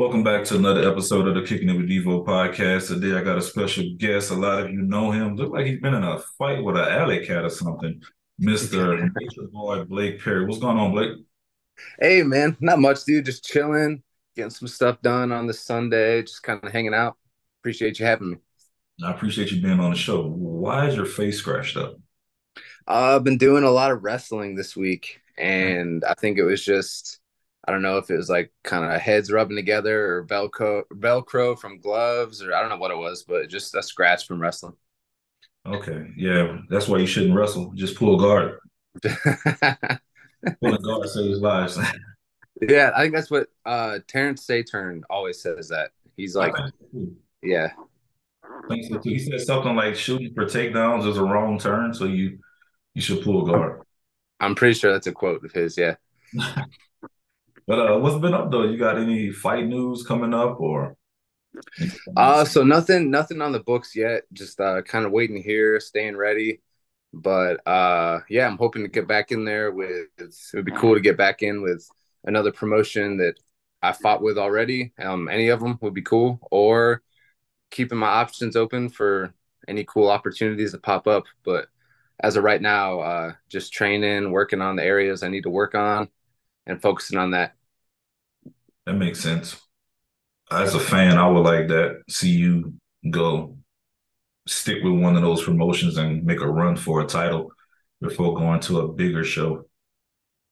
Welcome back to another episode of the Kicking It with Devo podcast. Today I got a special guest. A lot of you know him. Look like he's been in a fight with an alley cat or something. Mr. Boy Blake Perry. What's going on, Blake? Hey man, not much, dude. Just chilling, getting some stuff done on this Sunday, just kind of hanging out. Appreciate you having me. I appreciate you being on the show. Why is your face scratched up? Uh, I've been doing a lot of wrestling this week, and I think it was just I don't know if it was like kind of heads rubbing together or Velcro Velcro from gloves or I don't know what it was, but just a scratch from wrestling. Okay, yeah, that's why you shouldn't wrestle. Just pull guard. Pulling guard saves lives. yeah, I think that's what uh Terrence Saturn always says. That he's like, yeah. He said something like shooting for takedowns is a wrong turn, so you you should pull guard. I'm pretty sure that's a quote of his. Yeah. but uh, what's been up though? You got any fight news coming up or? Uh, so nothing, nothing on the books yet. Just uh, kind of waiting here, staying ready. But uh, yeah, I'm hoping to get back in there with. It would be cool to get back in with another promotion that I fought with already. Um, any of them would be cool, or keeping my options open for any cool opportunities that pop up. But as of right now, uh, just training, working on the areas I need to work on, and focusing on that. That makes sense. As a fan, I would like that. See you go stick with one of those promotions and make a run for a title before going to a bigger show.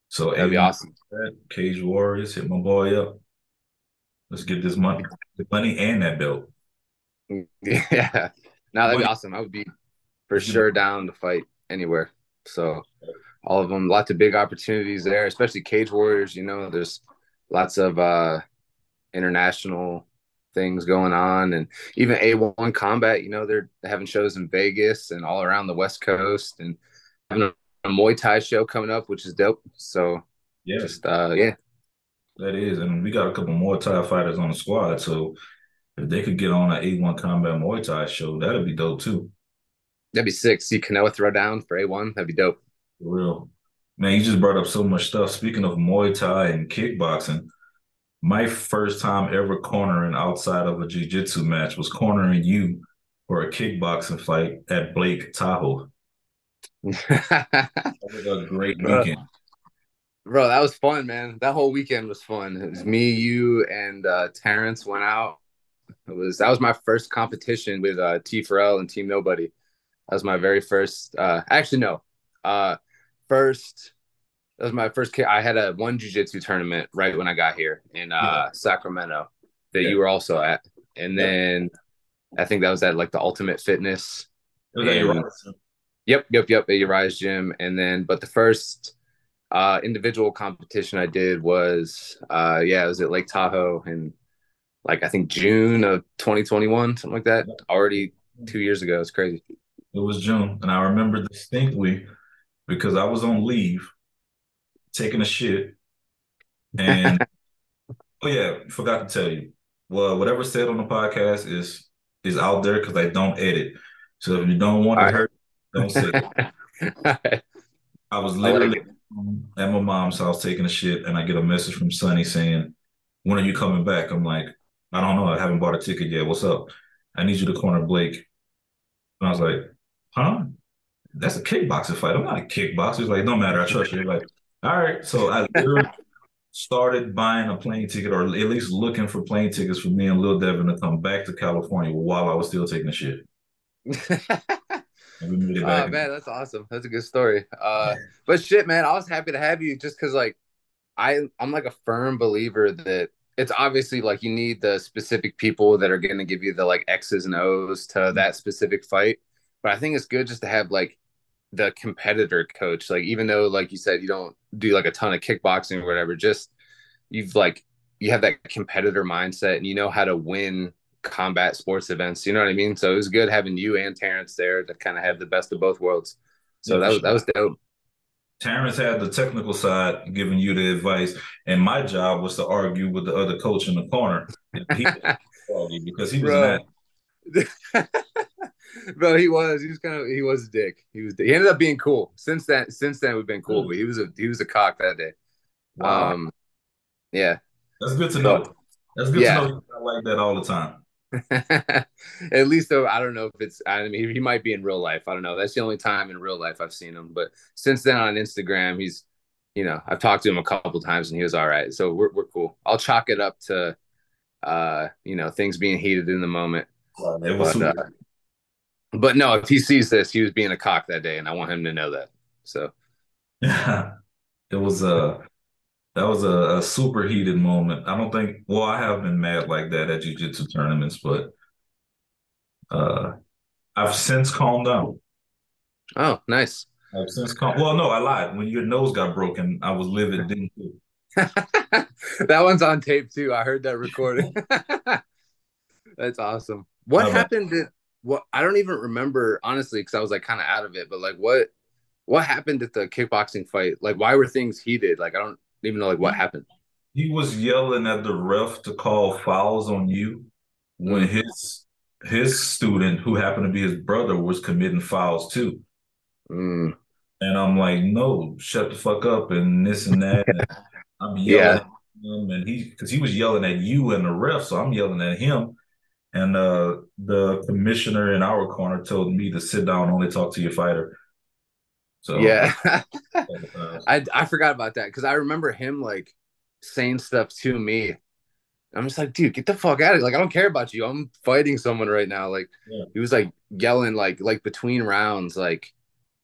So that'd be awesome. Cage Warriors, hit my boy up. Let's get this money, the money and that belt. Yeah, now that'd be awesome. I would be for sure down to fight anywhere. So all of them, lots of big opportunities there, especially Cage Warriors. You know, there's lots of uh, international things going on, and even A1 Combat. You know, they're having shows in Vegas and all around the West Coast, and having a, Muay Thai show coming up, which is dope. So yeah, just uh, yeah, that is, and we got a couple more Thai fighters on the squad. So if they could get on an A1 Combat Muay Thai show, that'd be dope too. That'd be sick. See Kanoa throw down for A1. That'd be dope. For real. Man, you just brought up so much stuff. Speaking of Muay Thai and kickboxing, my first time ever cornering outside of a jiu-jitsu match was cornering you for a kickboxing fight at Blake Tahoe. that was a great weekend. Bro, that was fun, man. That whole weekend was fun. It was me, you, and uh, Terrence went out. It was that was my first competition with uh, T Farrell and Team Nobody. That was my very first. Uh, actually, no. Uh, first, that was my first. I had a one jujitsu tournament right when I got here in uh, yeah. Sacramento that yeah. you were also at, and then I think that was at like the Ultimate Fitness. And, yep, yep, yep, at Uriah's gym, and then but the first uh, individual competition I did was uh, yeah, it was at Lake Tahoe in like I think June of 2021, something like that. Already two years ago. It's crazy. It was June, and I remember distinctly because I was on leave, taking a shit, and oh yeah, forgot to tell you. Well, whatever said on the podcast is is out there because I don't edit. So if you don't want to right. hurt, don't say it. I was literally I at my mom's house taking a shit, and I get a message from Sonny saying, "When are you coming back?" I'm like, "I don't know. I haven't bought a ticket yet. What's up? I need you to corner Blake." And I was like, huh? That's a kickboxing fight. I'm not a kickboxer. He's like, no matter. I trust you. like, all right. So I started buying a plane ticket or at least looking for plane tickets for me and Lil Devin to come back to California while I was still taking a shit. oh man, that's awesome. That's a good story. Uh, but shit, man, I was happy to have you just because like I I'm like a firm believer that it's obviously like you need the specific people that are going to give you the like X's and O's to that specific fight. But I think it's good just to have like the competitor coach. Like even though like you said you don't do like a ton of kickboxing or whatever, just you've like you have that competitor mindset and you know how to win combat sports events. You know what I mean? So it was good having you and Terrence there to kind of have the best of both worlds. So yeah, that was that was dope. Terrence had the technical side, giving you the advice, and my job was to argue with the other coach in the corner. He, because he was mad. bro, he was. He was kind of. He was a dick. He was. He ended up being cool. Since then, since then we've been cool. But he was a he was a cock that day. Wow. Um, yeah. That's good to know. That's good to know he's not like that all the time. At least though, I don't know if it's. I mean, he might be in real life. I don't know. That's the only time in real life I've seen him. But since then on Instagram, he's, you know, I've talked to him a couple times and he was all right. So we're we're cool. I'll chalk it up to, uh, you know, things being heated in the moment. It was But uh, but no, if he sees this, he was being a cock that day, and I want him to know that. So yeah, it was a that was a, a super heated moment. I don't think. Well, I have been mad like that at jiu-jitsu tournaments, but uh, I've since calmed down. oh, nice. I've since calmed. Well, no, I lied. When your nose got broken, I was livid. Didn't that one's on tape too. I heard that recording. That's awesome. What My bad. happened? At, what I don't even remember honestly because I was like kind of out of it. But like, what what happened at the kickboxing fight? Like, why were things heated? Like, I don't even know like what happened. He was yelling at the ref to call fouls on you when Mm. his his student, who happened to be his brother, was committing fouls too. Mm. And I'm like, no, shut the fuck up and this and that. And I'm yelling Yeah. at him and he because he was yelling at you and the ref, so I'm yelling at him. And uh the commissioner in our corner told me to sit down, only talk to your fighter. So Yeah. uh, I I forgot about that because I remember him like saying stuff to me. I'm just like, dude, get the fuck out of here. Like, I don't care about you. I'm fighting someone right now. Like, Yeah. he was like yelling, like, like between rounds, like,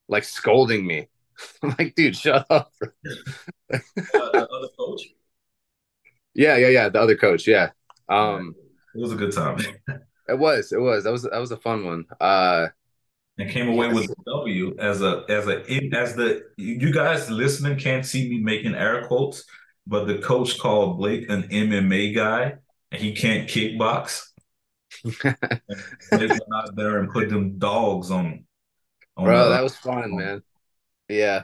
like scolding me. I'm like, dude, shut up. uh, the other coach, Yeah, yeah, yeah. The other coach, yeah. Um, it was a good time. it was, it was. That was that was a fun one. Uh, and came away Yes. with a W as a as a as the you guys listening can't see me making air quotes, but the coach called Blake an MMA guy and he can't kickbox. Blake went out there and put them dogs on on bro, that was fun, man. Yeah.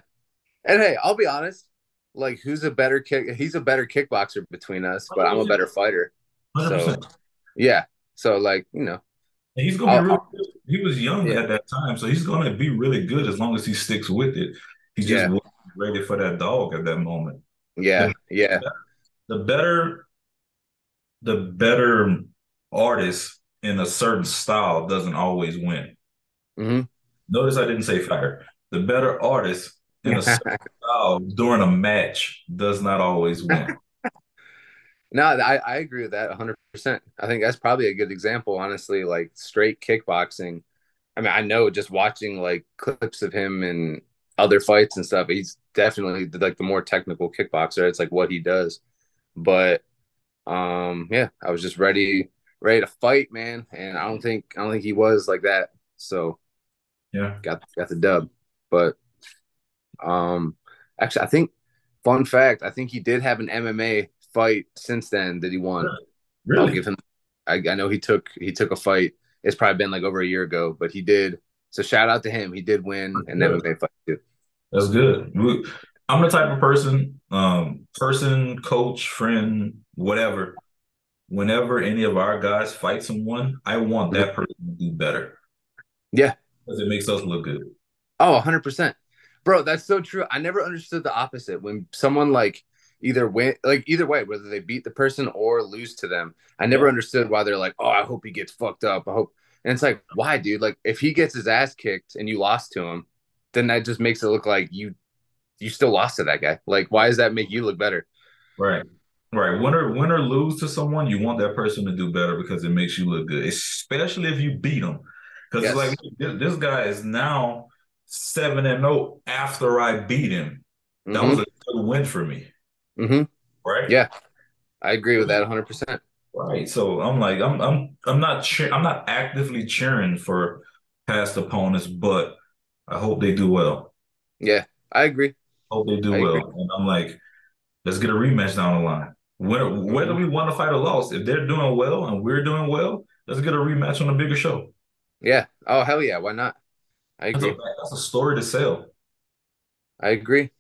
And hey, I'll be honest. Like, who's a better kick? He's a better kickboxer between us, but I'm a better fighter. 100%. Yeah. So, like, you know, And he's gonna be I'll- really good. He was young Yeah. at that time, so he's gonna be really good as long as he sticks with it. He just Yeah. wasn't ready for that dog at that moment. yeah, yeah, The better, the better artist in a certain style doesn't always win. hmm Notice I didn't say fighter. The better artist in a certain style during a match does not always win. No, I, I agree with that 100%. I think that's probably a good example, honestly, like straight kickboxing. I mean, I know just watching like clips of him and other fights and stuff, he's definitely like the more technical kickboxer. It's like what he does. But um, yeah, I was just ready, ready to fight, man. And I don't think I don't think he was like that. So Yeah. got got the dub. But um actually I think fun fact, I think he did have an MMA fight since then that he won. I'll Really? give him I, I know he took he took a fight. It's probably been like over a year ago, but he did. So shout out to him. He did win an Good. MMA fight too. That's good. I'm the type of person, um, person, coach, friend, whatever. Whenever any of our guys fight someone, I want that person to do better Yeah. because it makes us look good. Oh, 100%. Bro, that's so true. I never understood the opposite when someone like either win like either way whether they beat the person or lose to them. I never understood why they're like, "Oh, I hope he gets fucked up." I hope and it's like, "Why, dude? Like if he gets his ass kicked and you lost to him, then that just makes it look like you you still lost to that guy. Like why does that make you look better?" Right. Right. Win or win or lose to someone, you want that person to do better because it makes you look good, especially if you beat them. Because Yes. like this, this guy is now seven and zero after I beat him. That was mm-hmm. a good win for me, hmm right? Yeah. I agree with that 100%. Right. So I'm like, I'm I'm I'm not cheer I'm not actively cheering for past opponents, but I hope they do well. Yeah. I agree. Hope they do I well. agree. And I'm like, let's get a rematch down the line. Whether, whether we won a fight or lost, if they're doing well and we're doing well, let's get a rematch on a bigger show. Yeah. Oh, hell yeah, why not? I That's a, agree. that's a story to sell. I agree.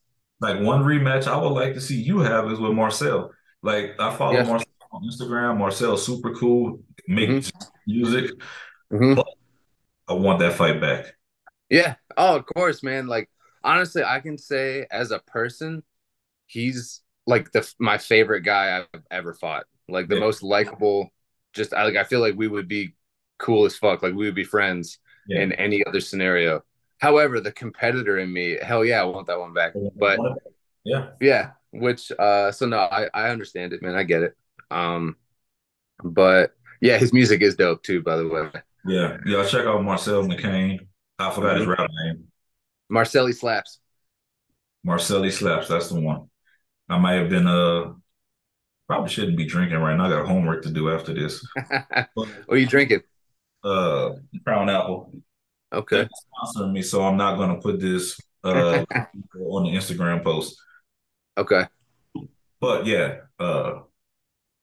Like one rematch I would like to see you have is with Marcel. Like I follow Yes. Marcel on Instagram. Marcel's super cool, make Mhm. music. Mhm. I want that fight back. Yeah. Oh, of course, man. Like honestly, I can say as a person, he's like the my favorite guy I've ever fought. like the Yeah. most likable. Just I like I feel like we would be cool as fuck. Like we would be friends Yeah. in any other scenario. However, the competitor in me, hell yeah, I want that one back. But yeah, yeah, which uh so no, I I understand it, man. I get it. Um but yeah, his music is dope too, by the way. yeah, yeah. Check out Marcel McCain. I forgot his rap name. Marcelli slaps. Marcelli Slaps. That's the one. I might have been uh probably shouldn't be drinking right now. I got homework to do after this. what are you drinking? Uh, Crown Apple. Okay. Sponsoring me, so I'm not gonna put this uh on the Instagram post. Okay. But yeah, uh,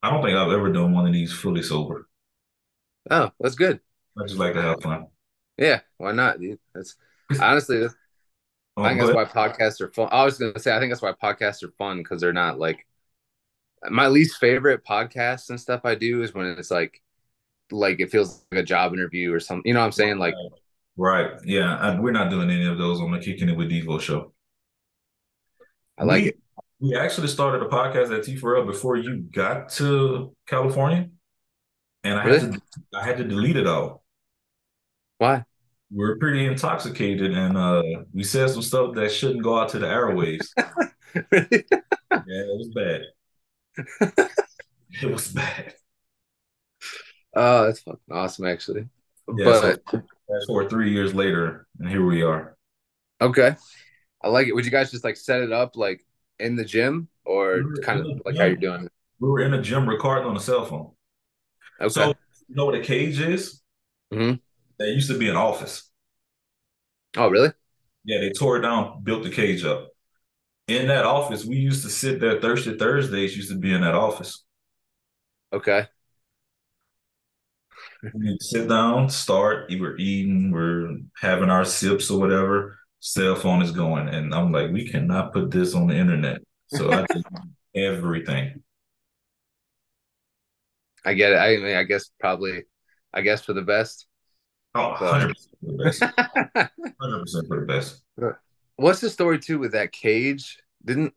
I don't think I've ever done one of these fully sober. Oh, that's good. I just like to have fun. Yeah, why not, dude? That's honestly, that's- Oh, I think that's why podcasts are fun. I was gonna say, I think that's why podcasts are fun because they're not like my least favorite podcasts and stuff I do is when it's like, like it feels like a job interview or something. You know what I'm saying? Like, Right. Yeah. I, we're not doing any of those on the Kicking It with Devo show. I like we, it. We actually started a podcast at T4L before you got to California. And I Really? had to I had to delete it all. Why? We're pretty intoxicated and uh we said some stuff that shouldn't go out to the airwaves. Really? Yeah, it was bad. It was bad. Oh, that's fucking awesome, actually. Yeah, but Fast forward three years later, and here we are. okay, I like it. Would you guys just like set it up like in the gym or We kind of the like how you're doing? We were in a gym recording on a cell phone. Okay. So you know what a cage is? Mhm. That used to be an office. oh, really? Yeah, they tore it down, built the cage up. In that office, we used to sit there. Thursday Thursdays used to be in that office. Okay. We'd sit down, start, we're eating, we're having our sips or whatever. Cell phone is going. And I'm like, we cannot put this on the internet. So I did everything. I get it. I mean, I guess probably, I guess for the best. Oh, 100% for the best. 100% for the best. What's the story too with that cage? Didn't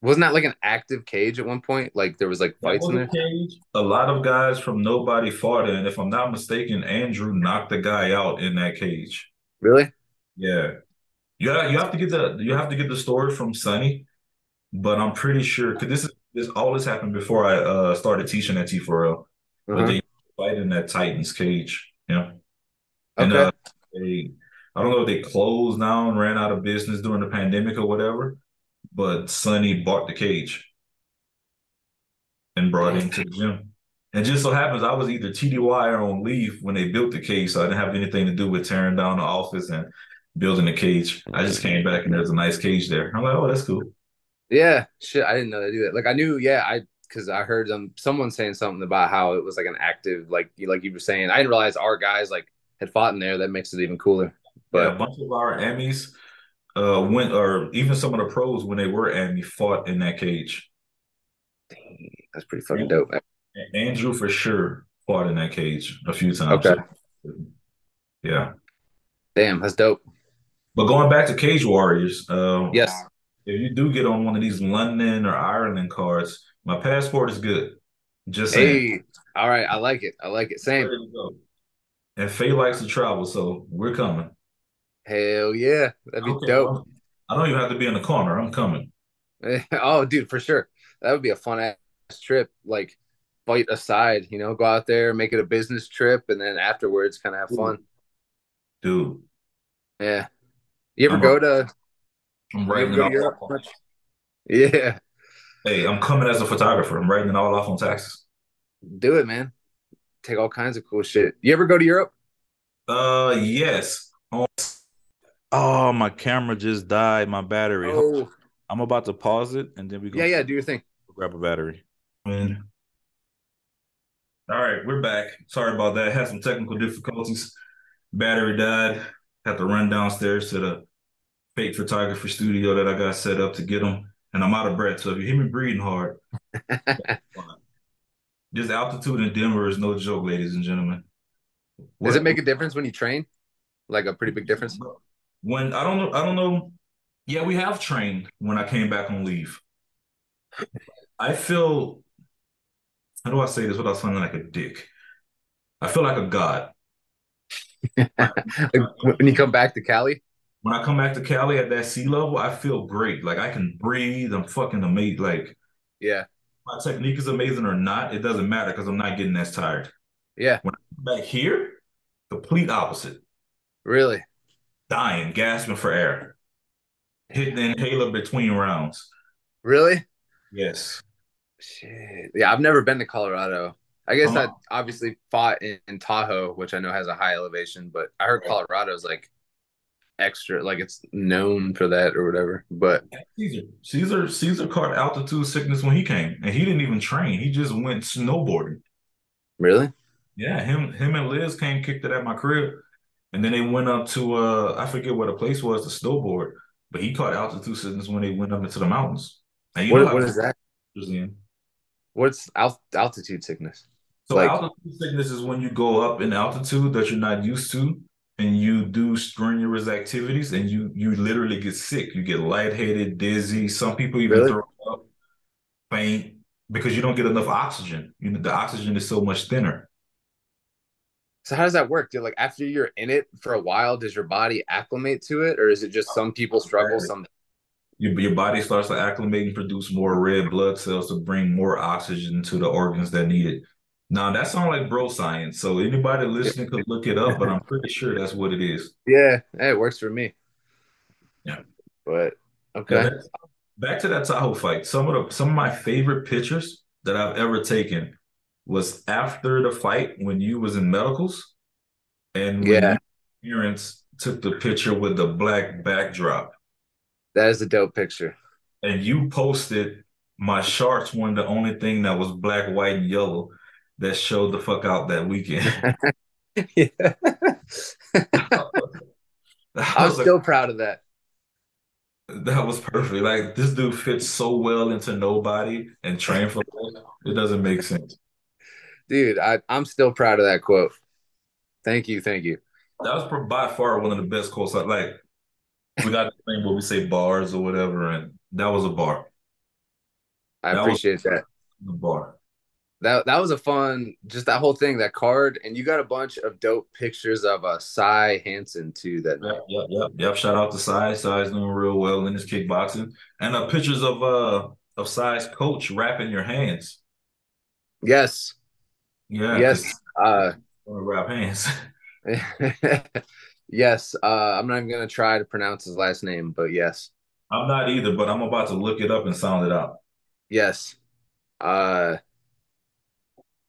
wasn't that like an active cage at one point? Like there was like fights was in there. cage. A lot of guys from Nobody fought in. If I'm not mistaken, Andrew knocked the guy out in that cage. Really? Yeah. You have, you have to get the you have to get the story from Sonny, but I'm pretty sure because this is this all this happened before I uh started teaching at T4L. But Uh-huh. they fight in that Titans cage. Yeah. And Okay. uh, they I don't know if they closed down, ran out of business during the pandemic or whatever, but Sonny bought the cage and brought it into the gym. And just so happens I was either TDY or on leave when they built the cage, so I didn't have anything to do with tearing down the office and building the cage. I just came back and there's a nice cage there. I'm like, oh, that's cool. Yeah. Shit, I didn't know they do that. Like I knew, yeah, I because I heard them someone saying something about how it was like an active, like you like you were saying. I didn't realize our guys like had fought in there. That makes it even cooler. But a bunch of our ammys uh went or even some of the pros when they were ammy fought in that cage. dang, that's pretty fucking dope. Andrew for sure fought in that cage a few times. Okay. Yeah. Damn, that's dope. But going back to Cage Warriors, uh, Yes. if you do get on one of these London or Ireland cards, my passport is good. Just saying. Hey, all right. I like it. I like it. Same. Ready to go. And Faye likes to travel, so we're coming. Hell yeah. That'd be Okay, dope. well, I don't even have to be in the corner. I'm coming. oh, dude, for sure. That would be a fun ass trip. Like, fight aside, you know, go out there, make it a business trip, and then afterwards, kind of have fun. Dude, Yeah. You ever I'm go to? I'm writing it all Europe off. Yeah, Hey, I'm coming as a photographer. I'm writing it all off on taxes. do it, man. Take all kinds of cool shit. You ever go to Europe? Uh, yes. Oh, my camera just died. My battery. Oh, I'm about to pause it and then we go yeah, yeah. Do your thing. grab a battery. Man. All right, we're back. Sorry about that. Had some technical difficulties. Battery died. Had to run downstairs to the fake photography studio that I got set up to get them. And I'm out of breath. So if you hear me breathing hard, this altitude in Denver is no joke, ladies and gentlemen. Does it make a difference when you train? Like a pretty big difference? When I don't know, I don't know. Yeah, we have trained when I came back on leave. I feel how do I say this without sounding like a dick? I feel like a god. when you come back to Cali? When I come back to Cali at that sea level, I feel great. Like I can breathe. I'm fucking amazing. Like, yeah, my technique is amazing or not, it doesn't matter because I'm not getting as tired. Yeah. When I come back here, complete opposite. Really? Dying, gasping for air. Hitting the inhaler between rounds. Really? Yes. Shit. Yeah, I've never been to Colorado. I guess uh-huh. I obviously fought in, in, Tahoe, which I know has a high elevation, but I heard Colorado is like extra, like it's known for that or whatever. But Caesar, Caesar, Caesar caught altitude sickness when he came, and he didn't even train. He just went snowboarding. Really? Yeah, him, him and Liz came kicked it at my crib, and then they went up to uh, I forget what the place was to snowboard, but he caught altitude sickness when they went up into the mountains. And what, what is that? What's alt- altitude sickness? So like, altitude sickness is when you go up in altitude that you're not used to, and you do strenuous activities, and you you literally get sick. You get lightheaded, dizzy. Some people even really? throw up, faint because you don't get enough oxygen. You know, the oxygen is so much thinner. So how does that work? Do like after you're in it for a while, does your body acclimate to it, or is it just some people struggle? Some your, your body starts to acclimate and produce more red blood cells to bring more oxygen to the organs that need it. Now that sounds like bro science. So anybody listening could look it up, but I'm pretty sure that's what it is. Yeah, it works for me. Yeah, but okay. Yeah, back to that Tahoe fight. Some of the some of my favorite pictures that I've ever taken was after the fight when you was in medicals, and yeah, parents took the picture with the black backdrop. That is a dope picture. And you posted my sharks one, the only thing that was black, white, and yellow that showed the fuck out that weekend. yeah. I'm still like, proud of that. That was perfect. Like this dude fits so well into nobody and train for that. It doesn't make sense. Dude, I, I'm still proud of that quote. Thank you, thank you. That was by far one of the best quotes. Like we got the thing where we say bars or whatever, and that was a bar. I that appreciate that. The bar. That that was a fun, just that whole thing, that card, and you got a bunch of dope pictures of uh Cy Hansen too. That yep, yep, yep, yep. Shout out to Cy. Cy's doing real well in his kickboxing, and uh, pictures of uh of Cy's coach wrapping your hands. Yes. Yeah. Yes. Uh, wrap hands. Yes, uh, I'm not even gonna try to pronounce his last name, but yes. I'm not either, but I'm about to look it up and sound it out. Yes. Uh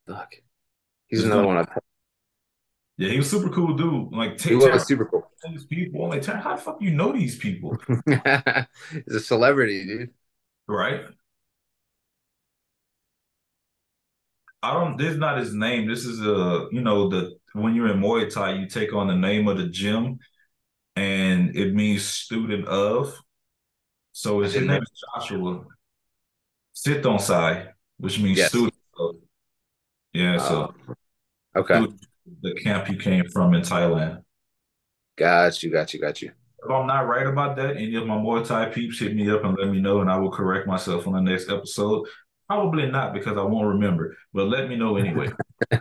fuck. He's another one I Yeah, he was super cool dude. Like he was super cool. These people, like how the fuck you know these people? He's a celebrity, dude. Right. I don't. This is not his name. This is a you know the when you're in Muay Thai, you take on the name of the gym, and it means student of. So his name is Joshua Sitonsai, which means yes. student of. Yeah. So. Uh, okay. The camp you came from in Thailand. Got you. Got you. Got you. If I'm not right about that, any of my Muay Thai peeps hit me up and let me know, and I will correct myself on the next episode. Probably not because I won't remember, but let me know anyway.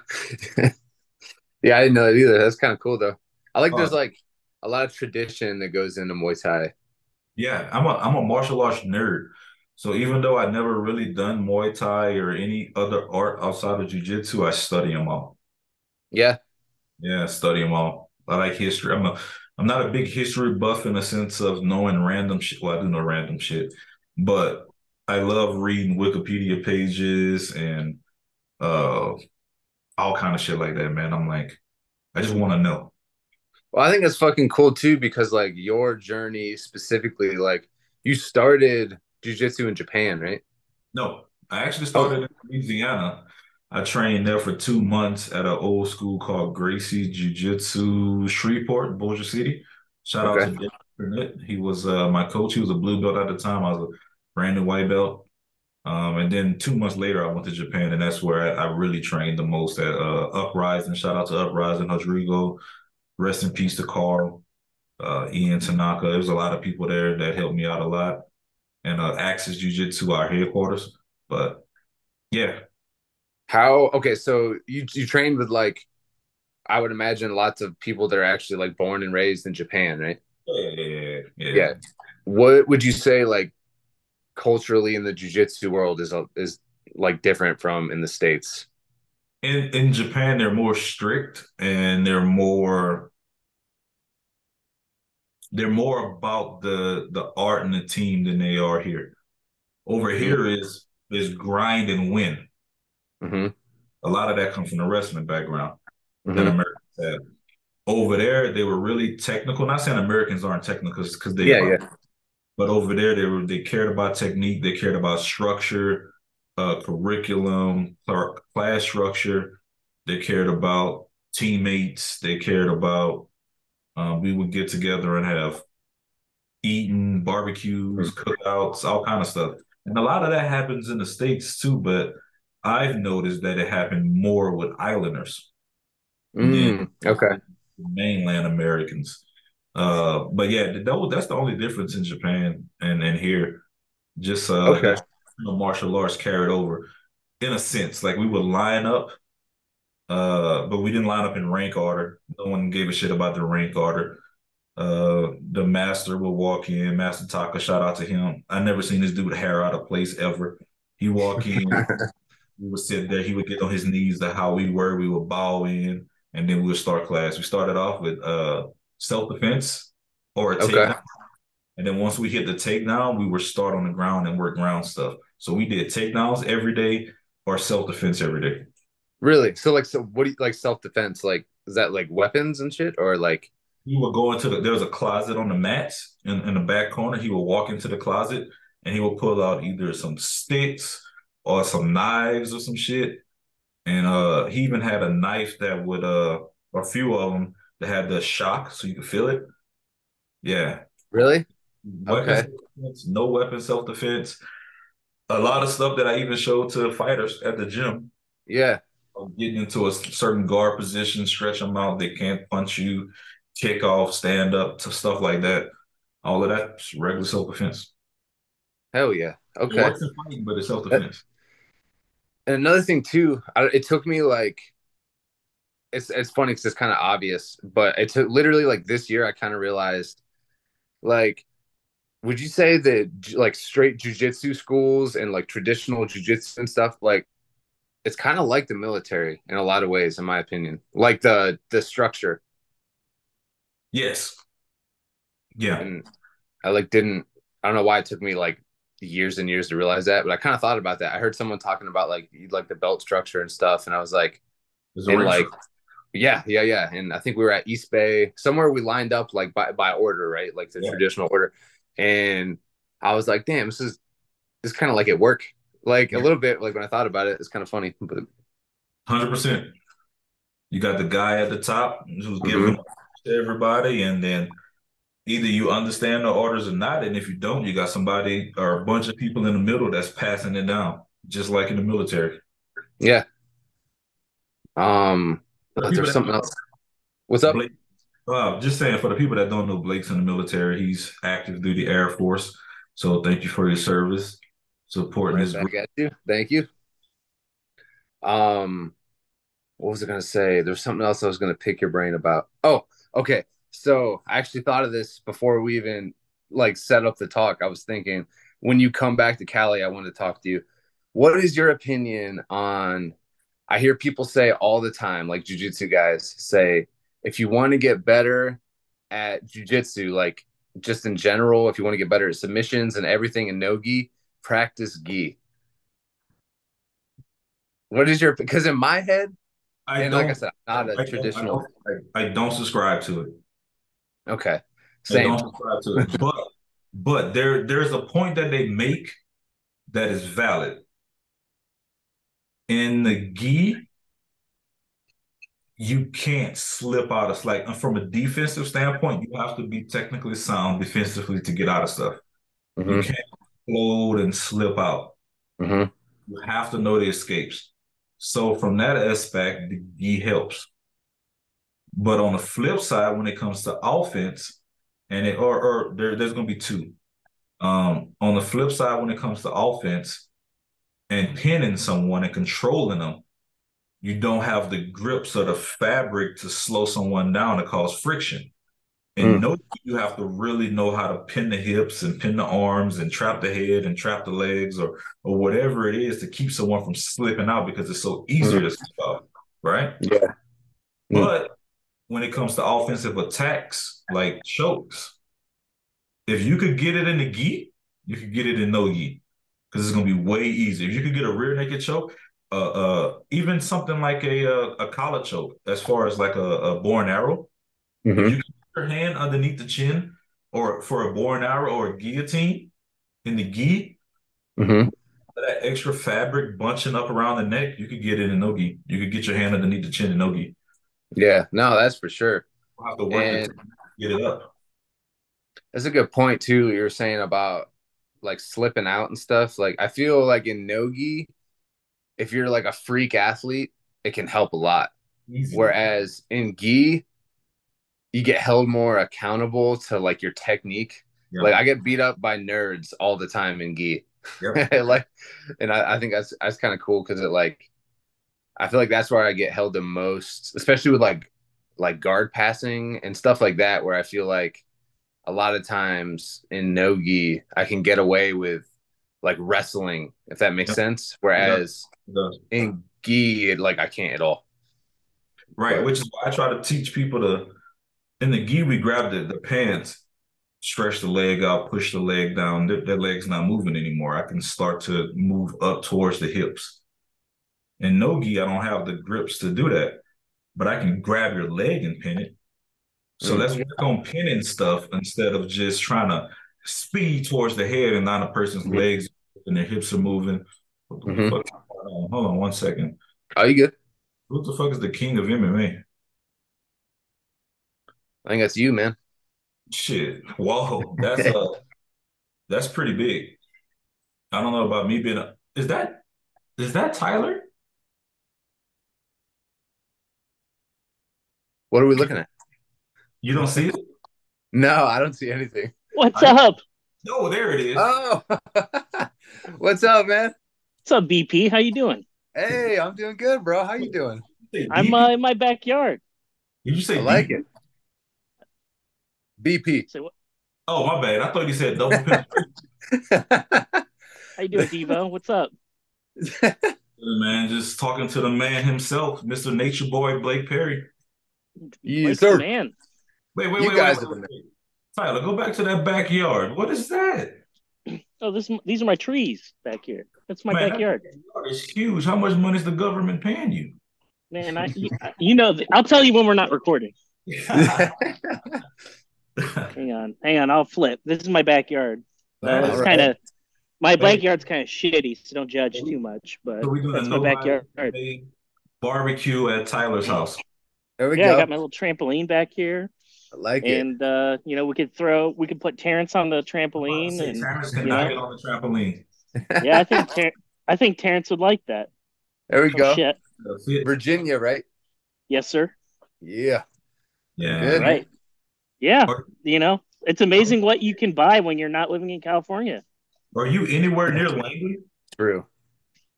yeah, I didn't know that either. That's kind of cool though. I like uh, there's like a lot of tradition that goes into Muay Thai. Yeah, I'm a I'm a martial arts nerd. So even though I've never really done Muay Thai or any other art outside of Jiu-Jitsu, I study them all. Yeah. Yeah, study them all. I like history. I'm a I'm not a big history buff in the sense of knowing random shit. Well, I do know random shit, but I love reading Wikipedia pages and uh all kind of shit like that, man. I'm like, I just want to know. Well, I think that's fucking cool too because like your journey specifically, like you started jujitsu in Japan, right? No, I actually started oh. in Louisiana. I trained there for two months at an old school called Gracie Jiu Jitsu Shreveport, Bossier City. Shout okay. out to Burnett. He was uh, my coach. He was a blue belt at the time. I was a brand new white belt. Um, and then two months later, I went to Japan, and that's where I, I really trained the most at uh, Uprising. Shout out to Uprising, Rodrigo. Rest in peace to Carl, uh, Ian Tanaka. There was a lot of people there that helped me out a lot. And uh, Axis Jiu Jitsu, our headquarters. But yeah, How okay, so you you trained with like I would imagine lots of people that are actually like born and raised in Japan, right? Yeah, yeah, yeah. Yeah. What would you say like culturally in the jiu-jitsu world is is like different from in the states? In in Japan, they're more strict and they're more they're more about the the art and the team than they are here. Over mm-hmm. here is is grind and win. Mm-hmm. A lot of that comes from the wrestling background mm-hmm. that Americans have. Over there, they were really technical. Not saying Americans aren't technical because they yeah, are, yeah. But over there, they were they cared about technique. They cared about structure, uh, curriculum, class structure. They cared about teammates. They cared about. Um, we would get together and have eating, barbecues, cookouts, all kind of stuff. And a lot of that happens in the states too. But I've noticed that it happened more with Islanders. Mm, okay. Mainland Americans. Uh, but yeah, that, that's the only difference in Japan and, and here. Just uh, okay. martial arts carried over in a sense. Like we would line up, uh, but we didn't line up in rank order. No one gave a shit about the rank order. Uh, the master would walk in, Master Taka, shout out to him. I never seen this dude hair out of place ever. He walk in, we would sit there, he would get on his knees to how we were, we would bow in, and then we would start class. We started off with uh self defense or a okay. takedown. And then once we hit the takedown, we were start on the ground and work ground stuff. So we did takedowns every day or self defense every day. Really? So like, so what do you like self defense? Like, is that like weapons and shit, or like? He would go into the. There was a closet on the mats in, in the back corner. He would walk into the closet and he would pull out either some sticks or some knives or some shit. And uh, he even had a knife that would uh, a few of them that had the shock so you could feel it. Yeah. Really? okay. No weapon self defense. A lot of stuff that I even showed to fighters at the gym. Yeah. Getting into a certain guard position, stretch them out. They can't punch you, kick off, stand up, to stuff like that. All of that regular self defense. Hell yeah. Okay. It fighting, but it's self defense. And another thing too, it took me like it's it's funny because it's kind of obvious, but it's literally like this year I kind of realized, like, would you say that like straight jujitsu schools and like traditional jujitsu and stuff like it's kind of like the military in a lot of ways, in my opinion, like the the structure. Yes. Yeah. And I like didn't I don't know why it took me like years and years to realize that, but I kind of thought about that. I heard someone talking about like like the belt structure and stuff, and I was like, and like yeah, yeah, yeah. And I think we were at East Bay, somewhere we lined up like by, by order, right? Like the yeah. traditional order. And I was like, damn, this is this kind of like at work. Like yeah. a little bit, like when I thought about it, it's kind of funny. But hundred percent. You got the guy at the top who's giving mm-hmm. to everybody, and then either you understand the orders or not, and if you don't, you got somebody or a bunch of people in the middle that's passing it down, just like in the military. Yeah. Um, there's something else. What's up? Blake, uh, just saying for the people that don't know, Blake's in the military. He's active duty Air Force. So thank you for your service, supporting this. you. Thank you. Um, what was I gonna say? There's something else I was gonna pick your brain about. Oh, okay. So I actually thought of this before we even like set up the talk. I was thinking when you come back to Cali, I want to talk to you. What is your opinion on I hear people say all the time, like jujitsu guys say, if you want to get better at jujitsu, like just in general, if you want to get better at submissions and everything in no gi, practice gi. What is your because in my head, I and like I said, I'm not a I traditional. Don't, I, I, don't subscribe to it. Okay, same. I don't subscribe to it, but but there there's a point that they make that is valid in the gi, you can't slip out of like from a defensive standpoint, you have to be technically sound defensively to get out of stuff. Mm-hmm. You can't float and slip out. Mm-hmm. You have to know the escapes. So from that aspect, the gi helps. But on the flip side, when it comes to offense, and it or or there, there's gonna be two. Um, on the flip side, when it comes to offense, and pinning someone and controlling them, you don't have the grips or the fabric to slow someone down to cause friction. And Mm. no, you have to really know how to pin the hips and pin the arms and trap the head and trap the legs or or whatever it is to keep someone from slipping out because it's so easier to slip out, right? Yeah. Mm. But when it comes to offensive attacks like chokes, if you could get it in the gi, you could get it in no gi because it's gonna be way easier. If you could get a rear naked choke, uh, uh, even something like a a, a collar choke, as far as like a, a bow and arrow, Mhm. if you can put your hand underneath the chin, or for a bow and arrow or a guillotine in the gi, Mhm. that extra fabric bunching up around the neck, you could get it in no gi. You could get your hand underneath the chin in no gi. Yeah. No, that's for sure. You have to work And- to get it up. That's a good point too. You're saying about like slipping out and stuff. Like I feel like in nogi, if you're like a freak athlete, it can help a lot. Easy. Whereas in gi, you get held more accountable to like your technique. Yeah. Like I get beat up by nerds all the time in gi. Yep. like, and I, I think that's that's kind of cool because it like, I feel like that's where I get held the most, especially with like like guard passing and stuff like that, where I feel like a lot of times in nogi I can get away with like wrestling if that makes sense. Whereas in gi, it, like I can't at all. Right, which is why I try to teach people to in the gi we grab the, the pants, stretch the leg out, push the leg down. Their, their leg's not moving anymore. I can start to move up towards the hips. In no gi, I don't have the grips to do that, but I can grab your leg and pin it. So Mm. let's work on pinning stuff instead of just trying to speed towards the head and not a person's Mhm. legs and their hips are moving. Mhm. Hold on, hold on one second. Are you good? Who the fuck is the king of MMA? I think that's you, man. Shit. Whoa. That's uh that's pretty big. I don't know about me being a is that is that Tyler? What are we looking at? You don't see it? No, I don't see anything. What's I- up? No, there it is. Oh, what's up, man? What's up, BP? How you doing? Hey, I'm doing good, bro. How you doing? Say I'm BP? uh, in my backyard. Did you say I like BP? it. BP. So, what- Oh, my bad. I thought you said double penetration. how you doing, Devo? What's up? Man, just talking to the man himself, Mr. Nature Boy Blake Perry. Yes, Blake's sir. man. Wait, wait, You wait, guys wait, are wait, wait. Tyler, go back to that backyard. What is that? Oh, this these are my trees back here. That's my Man, backyard. backyard is huge. How much money is the government paying you? Man, I you, you know I'll tell you when we're not recording. Hang on, hang on. I'll flip. This is my backyard. Uh, All it's right. kind of my backyard's kind of shitty, so don't judge too much. But So we doing that's my backyard. violence barbecue at Tyler's house. There we go. Yeah, I got my little trampoline back here, I like it. and uh, you know we could throw, we could put Terrence on the trampoline, Say and Terrence can you not know? get on the trampoline. yeah, I think Ter- I think Terrence would like that. There we Oh, go. shit. Virginia, right? Yes, sir. Yeah. Yeah. Good. Right. Yeah. Or- You know, it's amazing what you can buy when you're not living in California. Are you anywhere near Langley? True.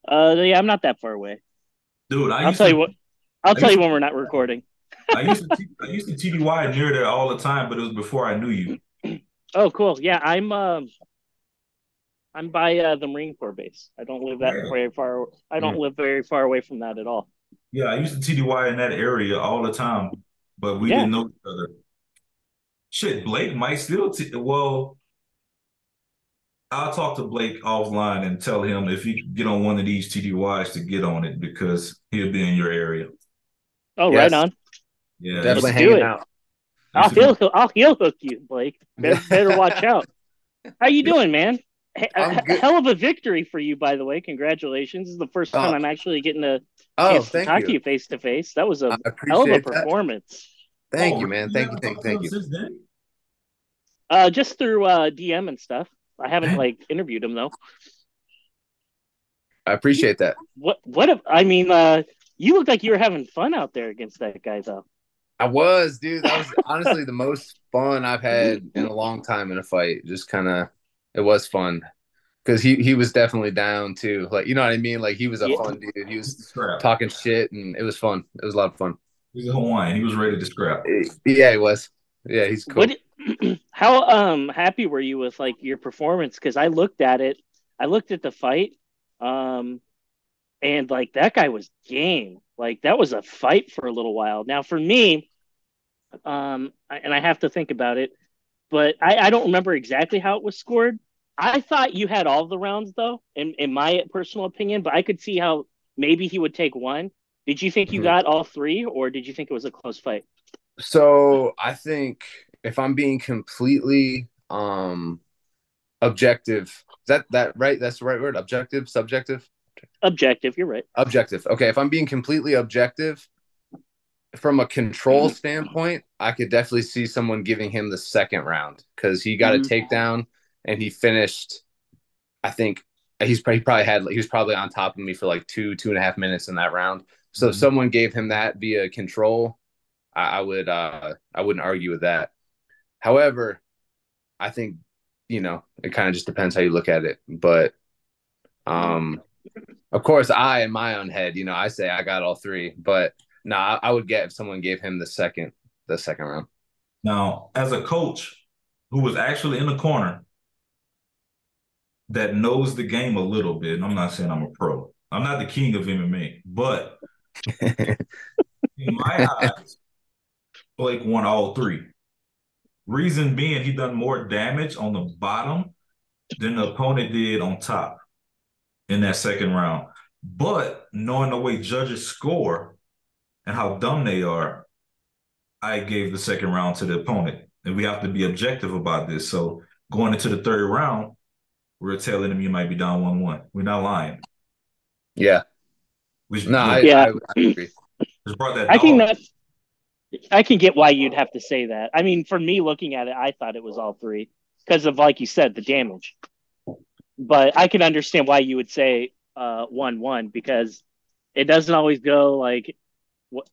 Uh, yeah, I'm not that far away. Dude, I I'll tell to, you what. I'll I tell you when we're not recording. I used to T- I used to TDY near there all the time, but it was before I knew you. Oh, cool. Yeah, I'm. Um, I'm by uh, the Marine Corps base. I don't live that Really? very far. I don't live very far away from that at all. Yeah, I used to TDY in that area all the time, but we Yeah. didn't know each other. Shit, Blake might still t well. I'll talk to Blake offline and tell him if he get on one of these TDYs to get on it because he'll be in your area. Oh, Yes. right on. Yeah, Definitely Let's do hanging it. out. I'll used heel. hook- I'll heel hook you, Blake. Better, better watch out. How you doing, man? He- a hell of a victory for you, by the way. Congratulations! This is the first time Oh. I'm actually getting a Oh, chance to talk you. to you face to face. That was a hell of a appreciate that. performance. Thank Oh, you, man. Thank you, thank you, thank you. Uh, just through uh, DM and stuff. I haven't like interviewed him though. I appreciate that. What? What? If, I mean, uh, you look like you were having fun out there against that guy, though. I was, dude. That was honestly the most fun I've had in a long time in a fight. Just kind of, it was fun. because he he was definitely down too. Like you know what I mean? Like he was a Yeah. fun dude. He was Scrap. talking shit, and it was fun. It was a lot of fun. He's a Hawaiian. He was ready to scrap. Yeah, he was. Yeah, he's cool. What? How um happy were you with like your performance? Because I looked at it, I looked at the fight, um, and like that guy was game. Like that was a fight for a little while. Now for me, um, and I have to think about it, but I, I don't remember exactly how it was scored. I thought you had all the rounds though, in in my personal opinion, but I could see how maybe he would take one. Did you think you Mhm. got all three, or did you think it was a close fight? So I think if I'm being completely um objective, is that that right? That's the right word. Objective, subjective, Objective, you're right. objective. Okay, if I'm being completely objective, from a control standpoint, I could definitely see someone giving him the second round because he got Mhm. a takedown and he finished. I think he's probably, he probably had he was probably on top of me for like two two and a half minutes in that round. So if Mhm. someone gave him that via control, I, I would uh I wouldn't argue with that. However, I think you know it kind of just depends how you look at it. But um, of course, I in my own head, you know, I say I got all three, but no, I, I would get if someone gave him the second the second round. Now, as a coach who was actually in the corner that knows the game a little bit, and I'm not saying I'm a pro. I'm not the king of MMA, but in my eyes, Blake won all three. Reason being, he done more damage on the bottom than the opponent did on top in that second round. But knowing the way judges score and how dumb they are, I gave the second round to the opponent. And we have to be objective about this. So going into the third round, we're telling them you might be down 1 1. We're not lying. yeah, We no, I, Yeah. I, I agree. just brought that I can dog. that I can get why you'd have to say that. I mean, for me looking at it, I thought it was all three because of like you said, the damage. But I can understand why you would say uh one one because it doesn't always go like wh-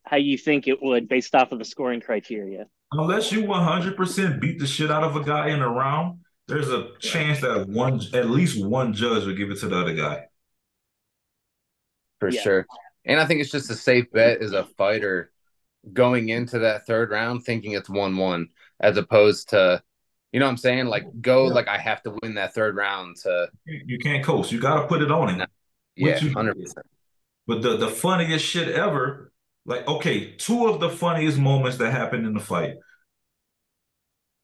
how you think it would based off of the scoring criteria. Unless you 100% beat the shit out of a guy in a round, there's a chance that one, at least one judge will give it to the other guy. for Yeah. sure. And I think it's just a safe bet as a fighter going into that third round thinking it's one one as opposed to you know what I'm saying? Like go Yeah. like I have to win that third round to You you can't coast. You got to put it on him. yeah, hundred percent. But the, the funniest shit ever, like, okay, two of the funniest moments that happened in the fight.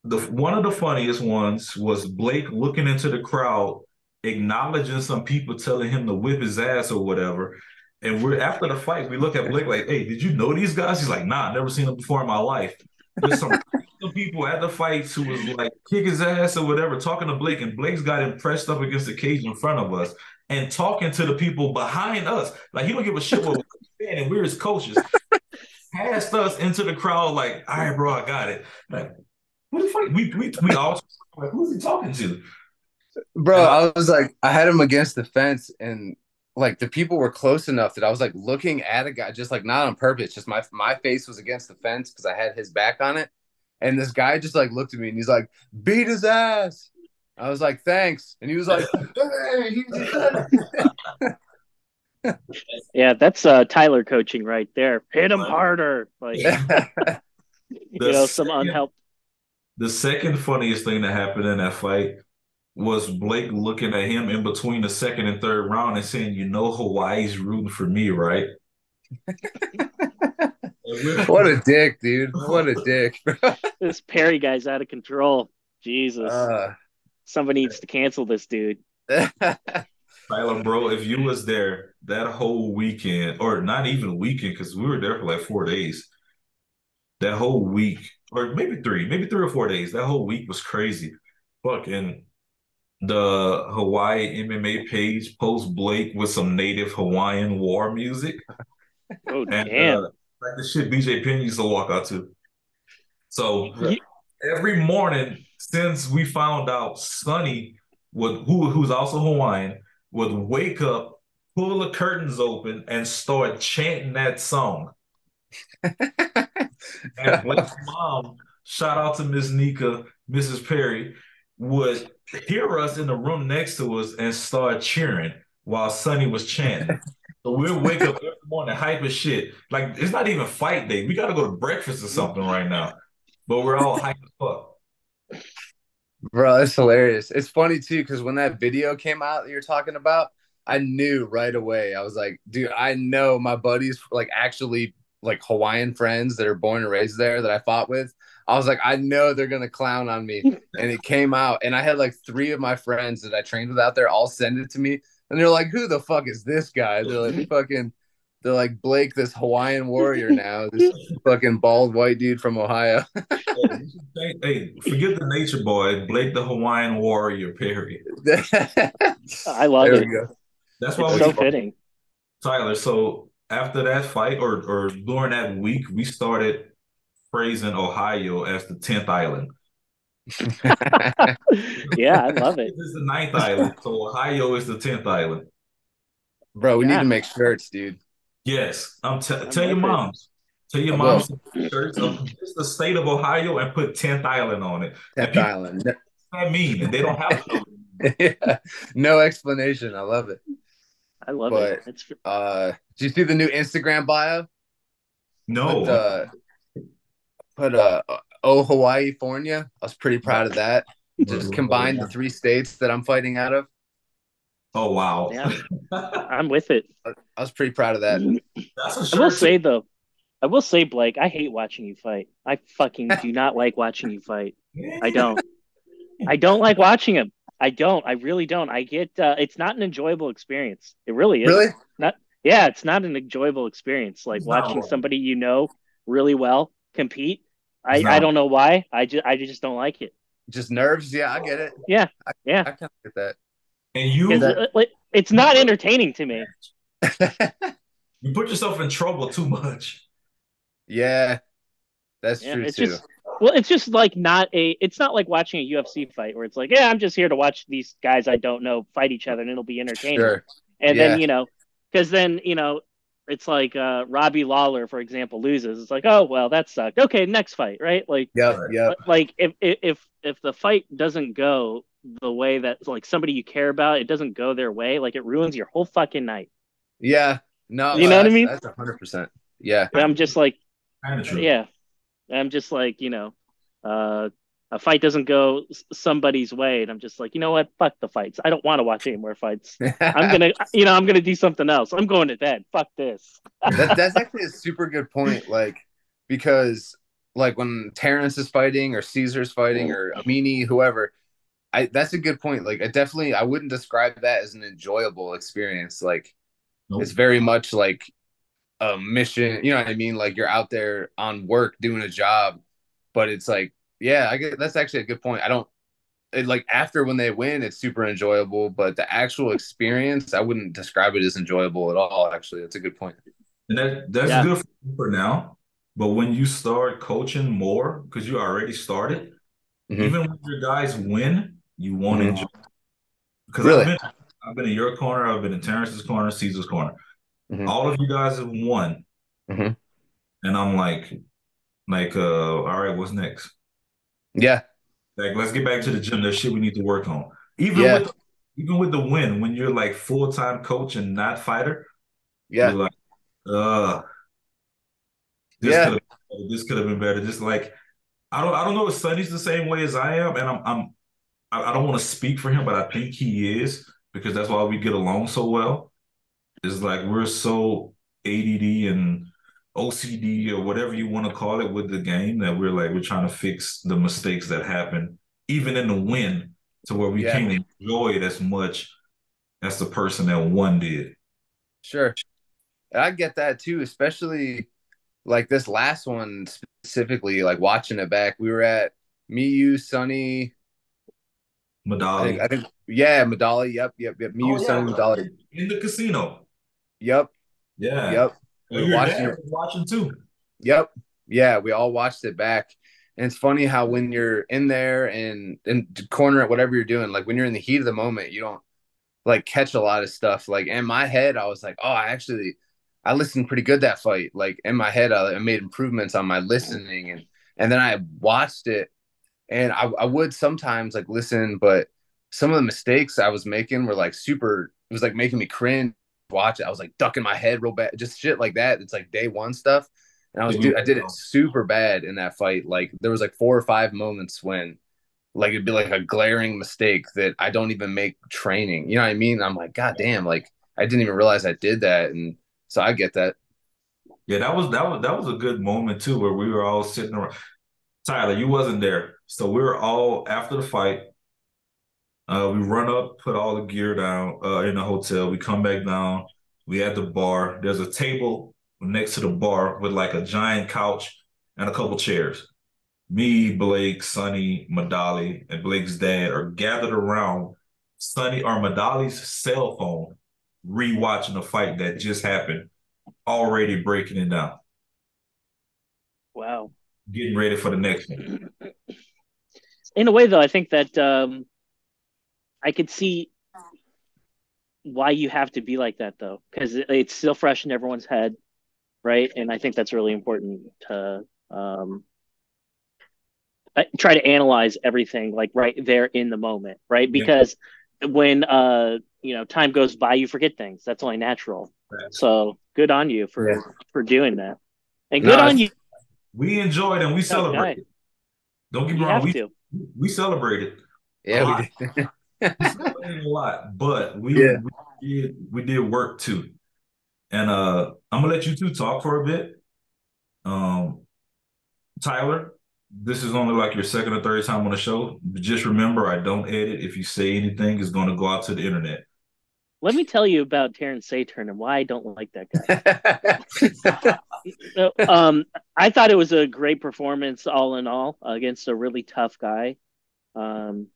The one of the funniest ones was Blake looking into the crowd, acknowledging some people telling him to whip his ass or whatever. And we're after the fight, we look at Blake like, hey, did you know these guys? He's like, nah, never seen them before in my life. There's some people at the fights who was like kick his ass or whatever, talking to Blake, and Blake's got him pressed up against the cage in front of us and talking to the people behind us. Like he don't give a shit what we're saying, and we're his coaches. Passed us into the crowd, like, all right, bro, I got it. Like, what the fuck? We we we all like, who's he talking to? Bro, I was like, I had him against the fence, and like the people were close enough that I was like looking at a guy, just like not on purpose, just my my face was against the fence because I had his back on it, and this guy just like looked at me and he's like, beat his ass. I was like, thanks, and he was like, hey, he just said it. Yeah, that's uh Tyler coaching right there. Hit him harder. Like you know, some second- unhelp. The second funniest thing that happened in that fight was Blake looking at him in between the second and third round and saying, "You know, Hawaii's rooting for me, right?" what a dick, dude! What a dick. This Perry guy's out of control. Jesus. Uh, Somebody needs to cancel this dude. Tyler, bro, if you was there that whole weekend, or not even weekend, because we were there for like four days. That whole week, or maybe three, maybe three or four days. That whole week was crazy. Fucking the Hawaii MMA page post Blake with some native Hawaiian war music. Oh And damn. uh, like the shit BJ Penn used to walk out to. So every morning since we found out Sonny would who who's also Hawaiian would wake up, pull the curtains open, and start chanting that song. And Blake's mom, shout out to Miss Nika, Mrs. Perry, would hear us in the room next to us and start cheering while Sonny was chanting. So we'll wake up every morning hype as shit. Like it's not even fight day. We gotta go to breakfast or something right now. But we're all hype as fuck. Bro, it's hilarious. It's funny too, because when that video came out that you're talking about, I knew right away. I was like, dude, I know my buddies like actually like Hawaiian friends that are born and raised there that I fought with. I was like, I know they're gonna clown on me. And it came out, and I had like three of my friends that I trained with out there all send it to me. And they're like, Who the fuck is this guy? They're like fucking they're like Blake, this Hawaiian warrior now, this fucking bald white dude from Ohio. hey, hey, forget the nature boy, Blake the Hawaiian warrior, period. I love there it. go. That's why It's we so fitting. Tyler. So after that fight or or during that week, we started praising Ohio as the tenth island. yeah, I love it. This is the ninth island, so Ohio is the tenth island. Bro, we Yeah. need to make shirts, dude. Yes, I'm t- I'm tell your with it. moms. Tell your moms shirts of just the state of Ohio and put 10th Island on it. And Tenth people Island. what that mean, and they don't have to. Yeah. no explanation. I love it. I love it. But- It's Uh did you see the new Instagram bio? No, Put uh put uh oh Hawaii Fornia. I was pretty proud of that. To just combine the three states that I'm fighting out of. Oh wow, Yeah. I'm with it. I was pretty proud of that. that's a I will say though, I will say Blake, I hate watching you fight. I fucking do not like watching you fight. I don't. I don't like watching him. I don't. I really don't. I get. Uh, it's not an enjoyable experience. It really is. Really? Not. Yeah, it's not an enjoyable experience. Like It's not watching somebody you know really well compete. I, It's I don't know why. I just I just don't like it. Just nerves? Yeah, I get it. Yeah, I, yeah. I kind of get that. And you, It's, uh, it's not entertaining to me. you put yourself in trouble too much. yeah, that's Yeah, true it's too. just well, it's just like not a. It's not like watching a UFC fight where it's like, yeah, I'm just here to watch these guys I don't know fight each other and it'll be entertaining. Sure. And Yeah. then you know, because then you know, it's like uh, Robbie Lawler, for example, loses. It's like, oh well, that sucked. Okay, next fight, right? Like, yeah, yeah. Like if if if the fight doesn't go the way that like somebody you care about, it doesn't go their way. Like it ruins your whole fucking night. Yeah. No. You know what I mean? That's hundred percent. Yeah. And I'm just like, Kind of yeah, I'm just like, you know, uh, a fight doesn't go somebody's way, and I'm just like, you know what? Fuck the fights. I don't want to watch any more fights. I'm gonna, you know, I'm gonna do something else. I'm going to bed. Fuck this. that, that's actually a super good point. Like, because like when Terrence is fighting or Caesar's fighting or Amini, whoever, I that's a good point. Like, I definitely I wouldn't describe that as an enjoyable experience. Like, Nope. it's very much like a mission. You know what I mean? Like you're out there on work doing a job, but it's like, yeah, I get that's actually a good point. I don't. It, like after when they win, it's super enjoyable, but the actual experience, I wouldn't describe it as enjoyable at all. Actually, that's a good point. And that that's Yeah. good for now. But when you start coaching more, because you already started, Mhm. even when your guys win, you won't Mhm. enjoy. Because Really? I've been, I've been in your corner, I've been in Terrence's corner, Caesar's corner. Mhm. All of you guys have won, Mhm. and I'm like, like, uh, all right, what's next? Yeah, Like, let's get back to the gym. There's shit we need to work on. Even Yeah. with even with the win, when you're like full time coach and not fighter, yeah, you're like, uh, this Yeah. could have this could have been better. Just like I don't I don't know if Sonny's the same way as I am, and I'm I'm I, I don't want to speak for him, but I think he is because that's why we get along so well. It's like we're so ADD and OCD or whatever you want to call it with the game that we're like we're trying to fix the mistakes that happen even in the win to where we Yeah. can't enjoy it as much as the person that won did. sure. And I get that too, especially like this last one specifically. Like watching it back, we were at me, you, Sonny. I Medali. think, I think, yeah, Medali. Yep, yep, yep. Me, Oh, you, yeah, Sonny, Medali. in the casino. Yep, Yeah. yep, Well, We're you're watching it. watching too. yep. Yeah, we all watched it back. And it's funny how when you're in there and in the corner at whatever you're doing, like when you're in the heat of the moment, you don't like catch a lot of stuff. Like in my head, I was like, oh, I actually I listened pretty good that fight. Like in my head, I, I made improvements on my listening, and and then I watched it, and I, I would sometimes like listen, but some of the mistakes I was making were like super. It was like making me cringe. Watch it. I was like ducking my head real bad, just shit like that. It's like day one stuff. And I was, dude, I did it super bad in that fight. Like there was like four or five moments when, like it'd be like a glaring mistake that I don't even make training. You know what I mean? I'm like, god damn, like I didn't even realize I did that, and so I get that. Yeah, that was that was that was a good moment too, where we were all sitting around. Tyler, you wasn't there, so we were all after the fight. Uh, we run up, put all the gear down uh, in the hotel. We come back down. We at the bar. There's a table next to the bar with like a giant couch and a couple chairs. Me, Blake, Sonny, Madali, and Blake's dad are gathered around Sonny or Madali's cell phone, rewatching the fight that just happened, already breaking it down. Wow. Getting ready for the next one. In a way, though, I think that um, I could see why you have to be like that, though, because it's still fresh in everyone's head right? And I think that's really important to um, try to analyze everything like right there in the moment, right? Because yeah. when uh, you know time goes by, you forget things. That's only natural. Right. So good on you for yeah. for doing that, and good no, on you. We enjoyed and we celebrated. Don't get me wrong, we to. we celebrated. Yeah, we did. a lot, but we, yeah. we did we did work too. And uh, I'm gonna let you two talk for a bit. Um, Tyler, this is only like your second or third time on the show. Just remember, I don't edit. If you say anything, it's going to go out to the internet. Let me tell you about Terrence Saturn and why I don't like that guy. so, um, I thought it was a great performance, all in all, against a really tough guy. Um,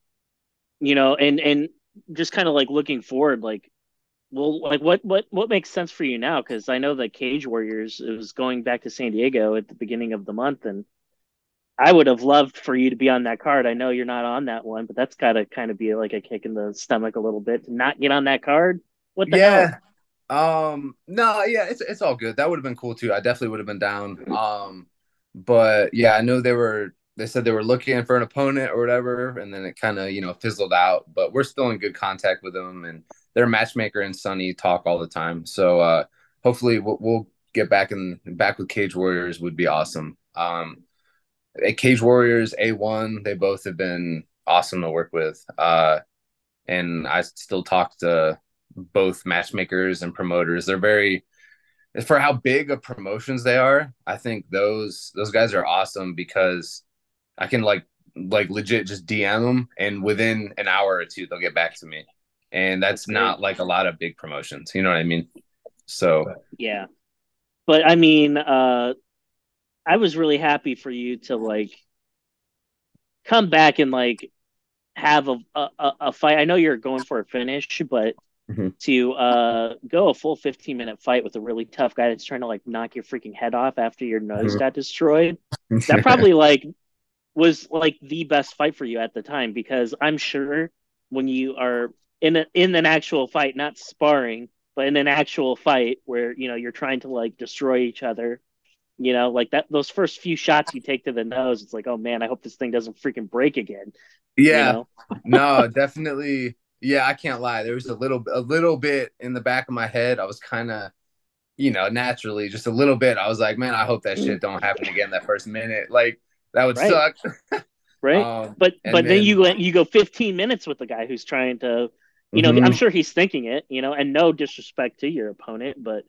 you know, and and just kind of like looking forward, like well, like what what what makes sense for you now? Because I know that Cage Warriors is going back to San Diego at the beginning of the month, and I would have loved for you to be on that card. I know you're not on that one, but that's got to kind of be like a kick in the stomach a little bit to not get on that card. What the yeah. Hell? Um, no, yeah, it's it's all good. That would have been cool too. I definitely would have been down. Um, but yeah, I know they were they said they were looking for an opponent or whatever, and then it kind of you know fizzled out. But we're still in good contact with them, and their matchmaker and Sonny talk all the time. So uh, hopefully we'll, we'll, get back in back with Cage Warriors would be awesome. Um, Cage Warriors A1, they both have been awesome to work with. Uh, and I still talk to both matchmakers and promoters. They're very for how big of promotions they are. I think those those guys are awesome because I can like like legit just DM them and within an hour or two they'll get back to me and that's, that's not like a lot of big promotions. You know what I mean? So yeah, but I mean, uh, I was really happy for you to like come back and like have a a, a fight. I know you're going for a finish, but mm-hmm. to uh, go a full 15 minute fight with a really tough guy that's trying to like knock your freaking head off after your nose mm-hmm. got destroyed, that probably like was like the best fight for you at the time because I'm sure when you are in a, in an actual fight, not sparring, but in an actual fight where you know you're trying to like destroy each other. You know, like that. Those first few shots you take to the nose, it's like, oh man, I hope this thing doesn't freaking break again. Yeah, you know? no, definitely. Yeah, I can't lie. There was a little, a little bit in the back of my head. I was kind of, you know, naturally, just a little bit. I was like, man, I hope that shit mm. don't happen again that first minute. Like that would right. suck. right. Um, but but then, then you you go 15 minutes with the guy who's trying to you know, mm-hmm. I'm sure he's thinking it, you know, and no disrespect to your opponent, but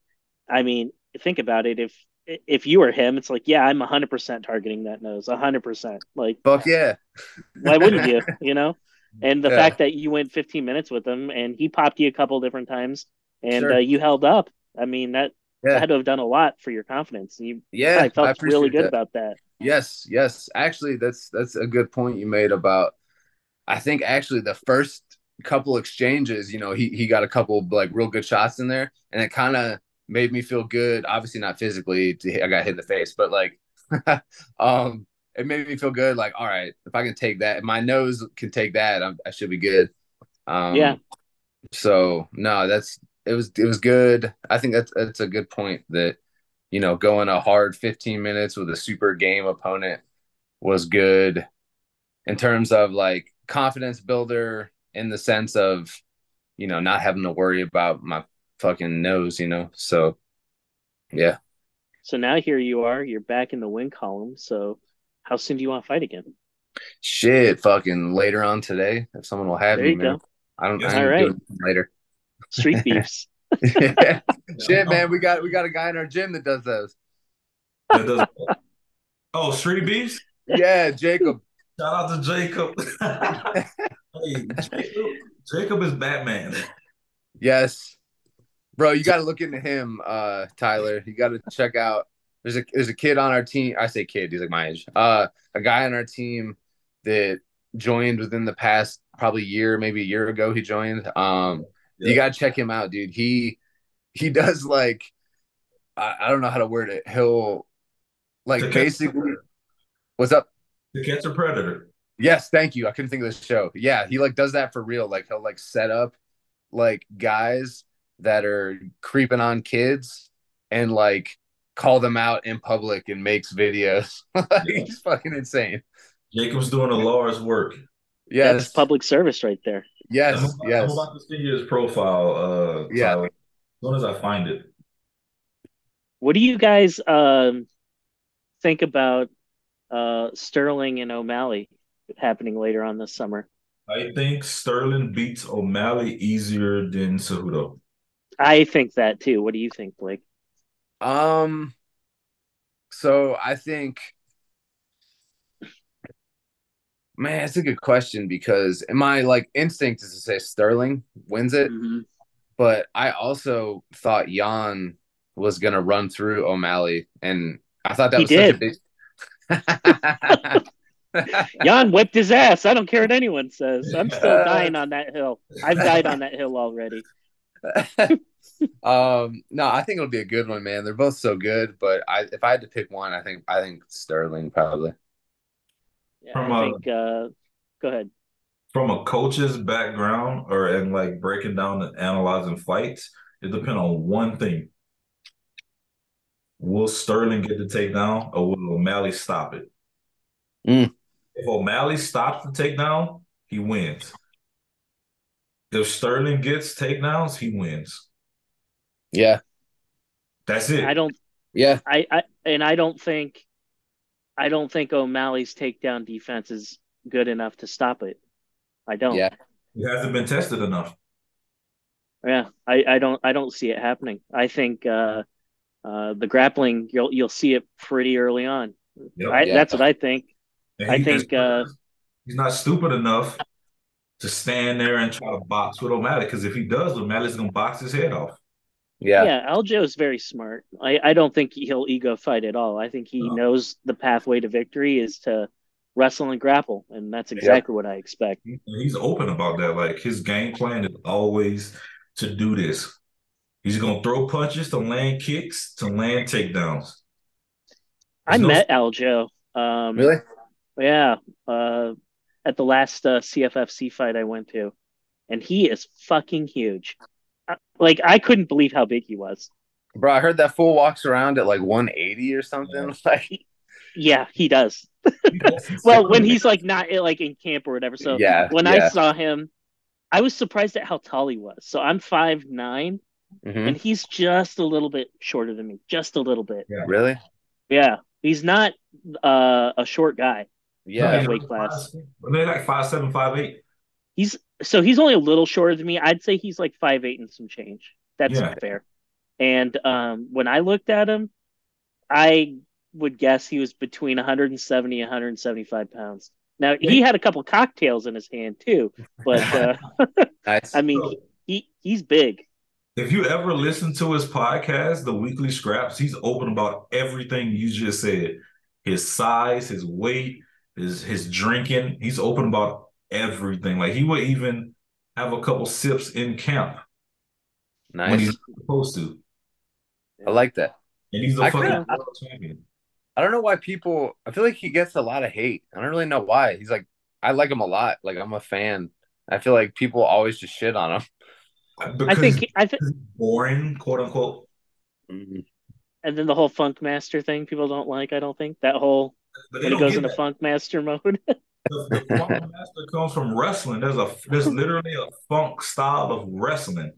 I mean, think about it. If if you were him, it's like, yeah, I'm 100% targeting that nose, 100%. Like, fuck yeah. why wouldn't you? You know, and the yeah. fact that you went 15 minutes with him and he popped you a couple different times and sure. uh, you held up. I mean, that, yeah. that had to have done a lot for your confidence. You yeah, I felt really good that. about that. Yes, yes. Actually, that's that's a good point you made about. I think actually the first couple exchanges, you know, he he got a couple like real good shots in there, and it kind of made me feel good. Obviously, not physically, I got hit in the face, but like, um, it made me feel good. Like, all right, if I can take that, my nose can take that, I'm, i should be good. Um, yeah. So no, that's it was it was good. I think that's that's a good point that you know going a hard 15 minutes with a super game opponent was good in terms of like confidence builder in the sense of, you know, not having to worry about my fucking nose, you know. So, yeah. So now here you are. You're back in the win column. So how soon do you want to fight again? Shit, fucking later on today, if someone will have There me, you man. go. I don't. Yes, I right. doing later. Street beefs. Shit, man, we got we got a guy in our gym that does those. That does- oh, Street Beefs? Yeah, Jacob. Shout out to Jacob. hey, Jacob, Jacob is Batman. Yes, bro, you got to look into him, uh, Tyler. You got to check out. There's a there's a kid on our team. I say kid, he's like my age. Uh, a guy on our team that joined within the past probably year, maybe a year ago. He joined. Um, you Yeah. got to check him out, dude. He he does like I, I don't know how to word it. He'll like To basically. What's up? The catch a predator. Yes, thank you. I couldn't think of the show. Yeah, he like does that for real. Like he'll like set up like guys that are creeping on kids and like call them out in public and makes videos. Like, He's fucking insane. Jacob's doing a Lars work. Yes, That's public service right there. Yes, I'm, about- I'm yes. about to send you his profile. Uh, Yeah. Tyler, as soon as I find it. What do you guys um, think about uh, Sterling and O'Malley happening later on this summer? I think Sterling beats O'Malley easier than Cejudo. I think that too. What do you think, Blake? Um, so I think, man, it's a good question because my like instinct is to say Sterling wins it. Mhm. but I also thought Yan was gonna run through O'Malley, and I thought that He was such a big. Yan whipped his ass. I don't care what anyone says. I'm still dying on that hill. I've died on that hill already. um, no, I think it'll be a good one, man. They're both so good, but I if I had to pick one, I think I think Sterling probably. Yeah, From, I uh, think. Uh, go ahead. From a coach's background or and like breaking down and analyzing fights, it depends on one thing. Will Sterling get the takedown or will O'Malley stop it? Mm. If O'Malley stops the takedown, he wins. If Sterling gets takedowns, he wins. Yeah, That's it. I don't. yeah, I, I and I don't think. I don't think O'Malley's takedown defense is good enough to stop it. I don't. yeah. It hasn't been tested enough. Yeah, I, I don't I don't see it happening. I think uh, uh, the grappling you'll you'll see it pretty early on. Yep. I, Yeah. That's what I think. I think, uh, he's not stupid enough to stand there and try to box with O'Malley. Because if he does, O'Malley's gonna box his head off. Yeah, Yeah, Aljo is very smart. I, I don't think he'll ego fight at all. I think he No. knows the pathway to victory is to wrestle and grapple, and that's exactly what I expect. He's open about that. Like his game plan is always to do this. He's gonna throw punches to land kicks to land takedowns. I There's no- met Aljo. Um, really. Yeah, uh, at the last uh, CFFC fight I went to, and he is fucking huge. Like I couldn't believe how big he was. Bro, I heard that fool walks around at like 180 or something. Like, Yeah, he does. Well, when he's like not eh, like in camp or whatever. So yeah, when I saw him, I was surprised at how tall he was. So I'm five nine, Mhm. and he's just a little bit shorter than me, just a little bit. Yeah. really, Yeah, he's not uh, a short guy. yeah, weight class. They're like five seven, five eight. He's so he's only a little shorter than me. I'd say he's like five eight and some change. That's Yeah. fair. And um, when I looked at him, I would guess he was between 170 and 175 pounds. Now he had a couple cocktails in his hand too, but uh. I mean he he's big. If you ever listen to his podcast, the Weekly Scraps, he's open about everything you just said. His size, his weight, his his drinking. He's open about everything. Like he would even have a couple sips in camp when he's supposed to. I like that. And he's a I fucking kinda- world champion. I don't know why people. I feel like he gets a lot of hate. I don't really know why. He's like, I like him a lot. Like I'm a fan. I feel like people always just shit on him. I think I think boring, quote unquote. Mhm. and then the whole funk master thing people don't like. I don't think that whole But when he goes into that. funk master mode. the, funk master comes from wrestling. There's a there's literally a funk style of wrestling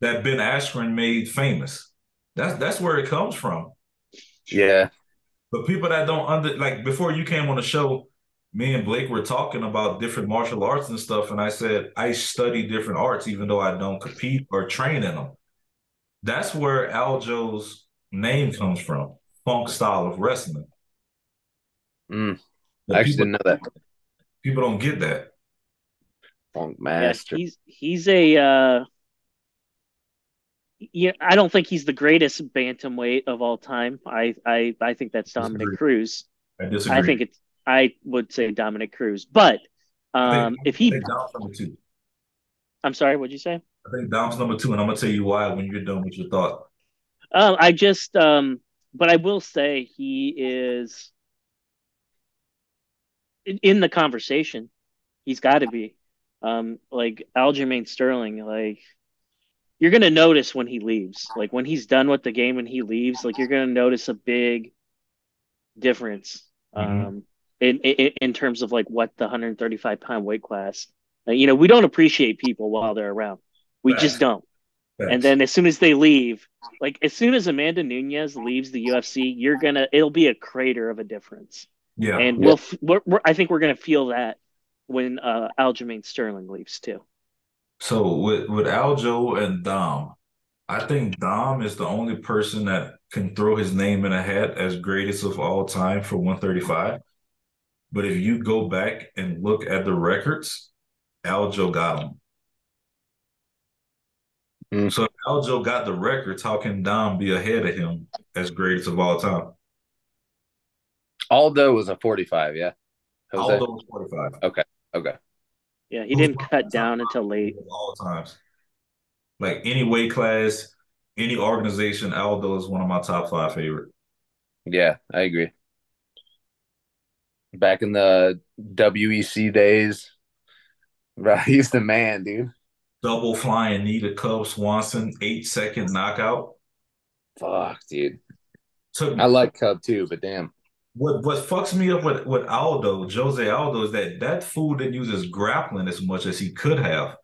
that Ben Askren made famous. That's that's where it comes from. Yeah. But people that don't under like before you came on the show, me and Blake were talking about different martial arts and stuff, and I said I study different arts even though I don't compete or train in them. That's where Aljo's name comes from, funk style of wrestling. Mm. But I actually people, didn't know that. people don't get that. Funk Yes, Master. he's he's a uh yeah, I don't think he's the greatest bantamweight of all time. I I I think that's Dominic Disagree. Cruz. I disagree. I think it's I would say Dominic Cruz. But I think- um if I he think Dom's number two. I'm sorry, what'd you say? I think Dom's number two, and I'm gonna tell you why when you're done with your thought. Um, I just, um, but I will say he is in, the conversation. He's got to be. Um, like Aljamain Sterling, like you're gonna notice when he leaves. Like when he's done with the game and he leaves, like you're gonna notice a big difference. Mhm. Um, in, in in terms of like what the 135 pound weight class. Uh, you know, we don't appreciate people while they're around. We Facts. just don't. Facts. And then as soon as they leave, like as soon as Amanda Nunes leaves the UFC, you're gonna it'll be a crater of a difference. Yeah, And Yeah. we'll we're, we're, I think we're gonna feel that when uh, Aljamain Sterling leaves too. So with with Aljo and Dom, I think Dom is the only person that can throw his name in a hat as greatest of all time for 135. But if you go back and look at the records, Aljo got them. Mm. So if Aljo got the records, how can Dom be ahead of him as greatest of all time? Aldo was a 45, yeah. Jose. Aldo was 45. Okay. Okay. Yeah, he didn't cut down until late. all times. Like any weight class, any organization, Aldo is one of my top five favorite. Yeah, I agree. Back in the WEC days, bro, he's the man, dude. Double flying knee to Cub Swanson, eight second knockout. Fuck, dude. Took I like Cub too, but damn. What what fucks me up with, with Aldo, Jose Aldo, is that that fool didn't use his grappling as much as he could have.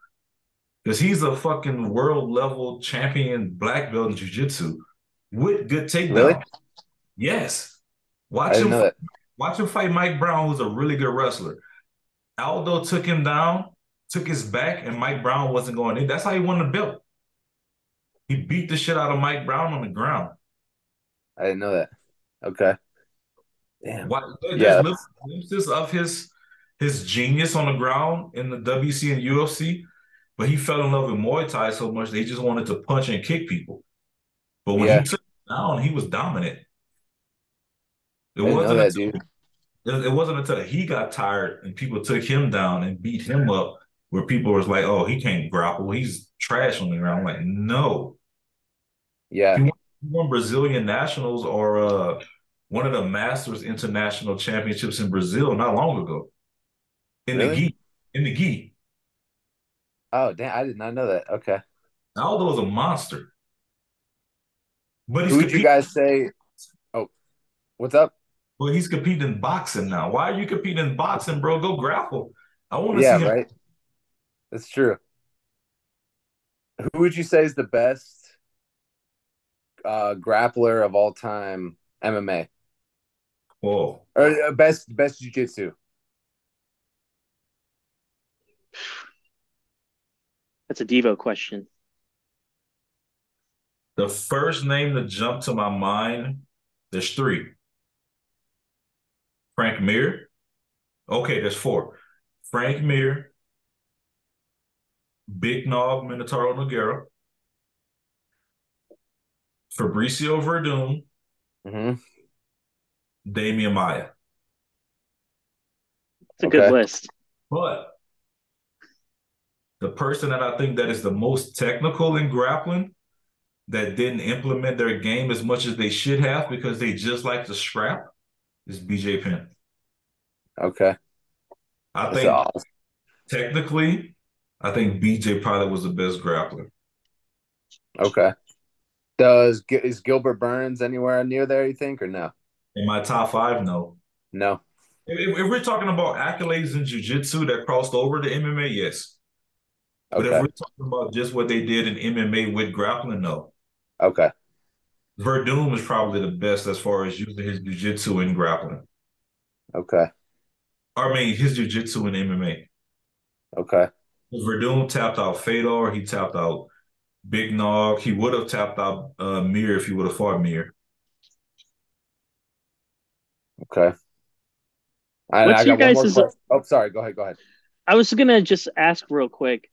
Because he's a fucking world level champion black belt in jiu-jitsu with good takedown. Really? Yes. Watch him. Watch him fight Mike Brown, who's a really good wrestler. Aldo took him down, took his back, and Mike Brown wasn't going in. That's how he won the belt. He beat the shit out of Mike Brown on the ground. I didn't know that. Okay. Damn. Why, there's Yeah. little glimpses of his his genius on the ground in the WEC and UFC, but he fell in love with Muay Thai so much that he just wanted to punch and kick people. But when Yeah. he took him down, he was dominant. It I didn't know wasn't that, until. It, it wasn't until he got tired and people took him down and beat him up where people was like, "Oh, he can't grapple. He's trash on the ground." I'm like, no, Yeah. he won Brazilian nationals or uh, one of the Masters International Championships in Brazil not long ago. In the Really? gi, in the gi, Oh, damn. I did not know that. Okay. Aldo is a monster. But he's Who would you guys say? Oh, what's up? but he's competing in boxing now. Why are you competing in boxing, bro? Go grapple. I want to Yeah, see him. right. That's true. Who would you say is the best uh, grappler of all time MMA Whoa. or uh, best best jiu-jitsu? That's a Devo question. The first name to jump to my mind, there's three. Frank Mir. Okay, there's four. Frank Mir, Big Nog Minotauro Nogueira, Fabricio Werdum, hmm Demian Maia. It's a good list. But the person that I think that is the most technical in grappling that didn't implement their game as much as they should have because they just like to scrap is BJ Penn. Okay. I That's think awesome. technically, I think BJ probably was the best grappler. Okay. Does is Gilbert Burns anywhere near there? You think or no? In my top five, no. No. If, if we're talking about accolades in jiu-jitsu that crossed over to MMA, yes. Okay. But if we're talking about just what they did in MMA with grappling, no. Okay. Werdum is probably the best as far as using his jiu-jitsu in grappling. Okay. I mean, his jiu-jitsu in MMA. Okay. Werdum tapped out Fedor. He tapped out Big Nog. He would have tapped out uh, Mir if he would have fought Mir. Okay. And What's I your got one guys' question. Oh, sorry. Go ahead. Go ahead. I was gonna just ask real quick.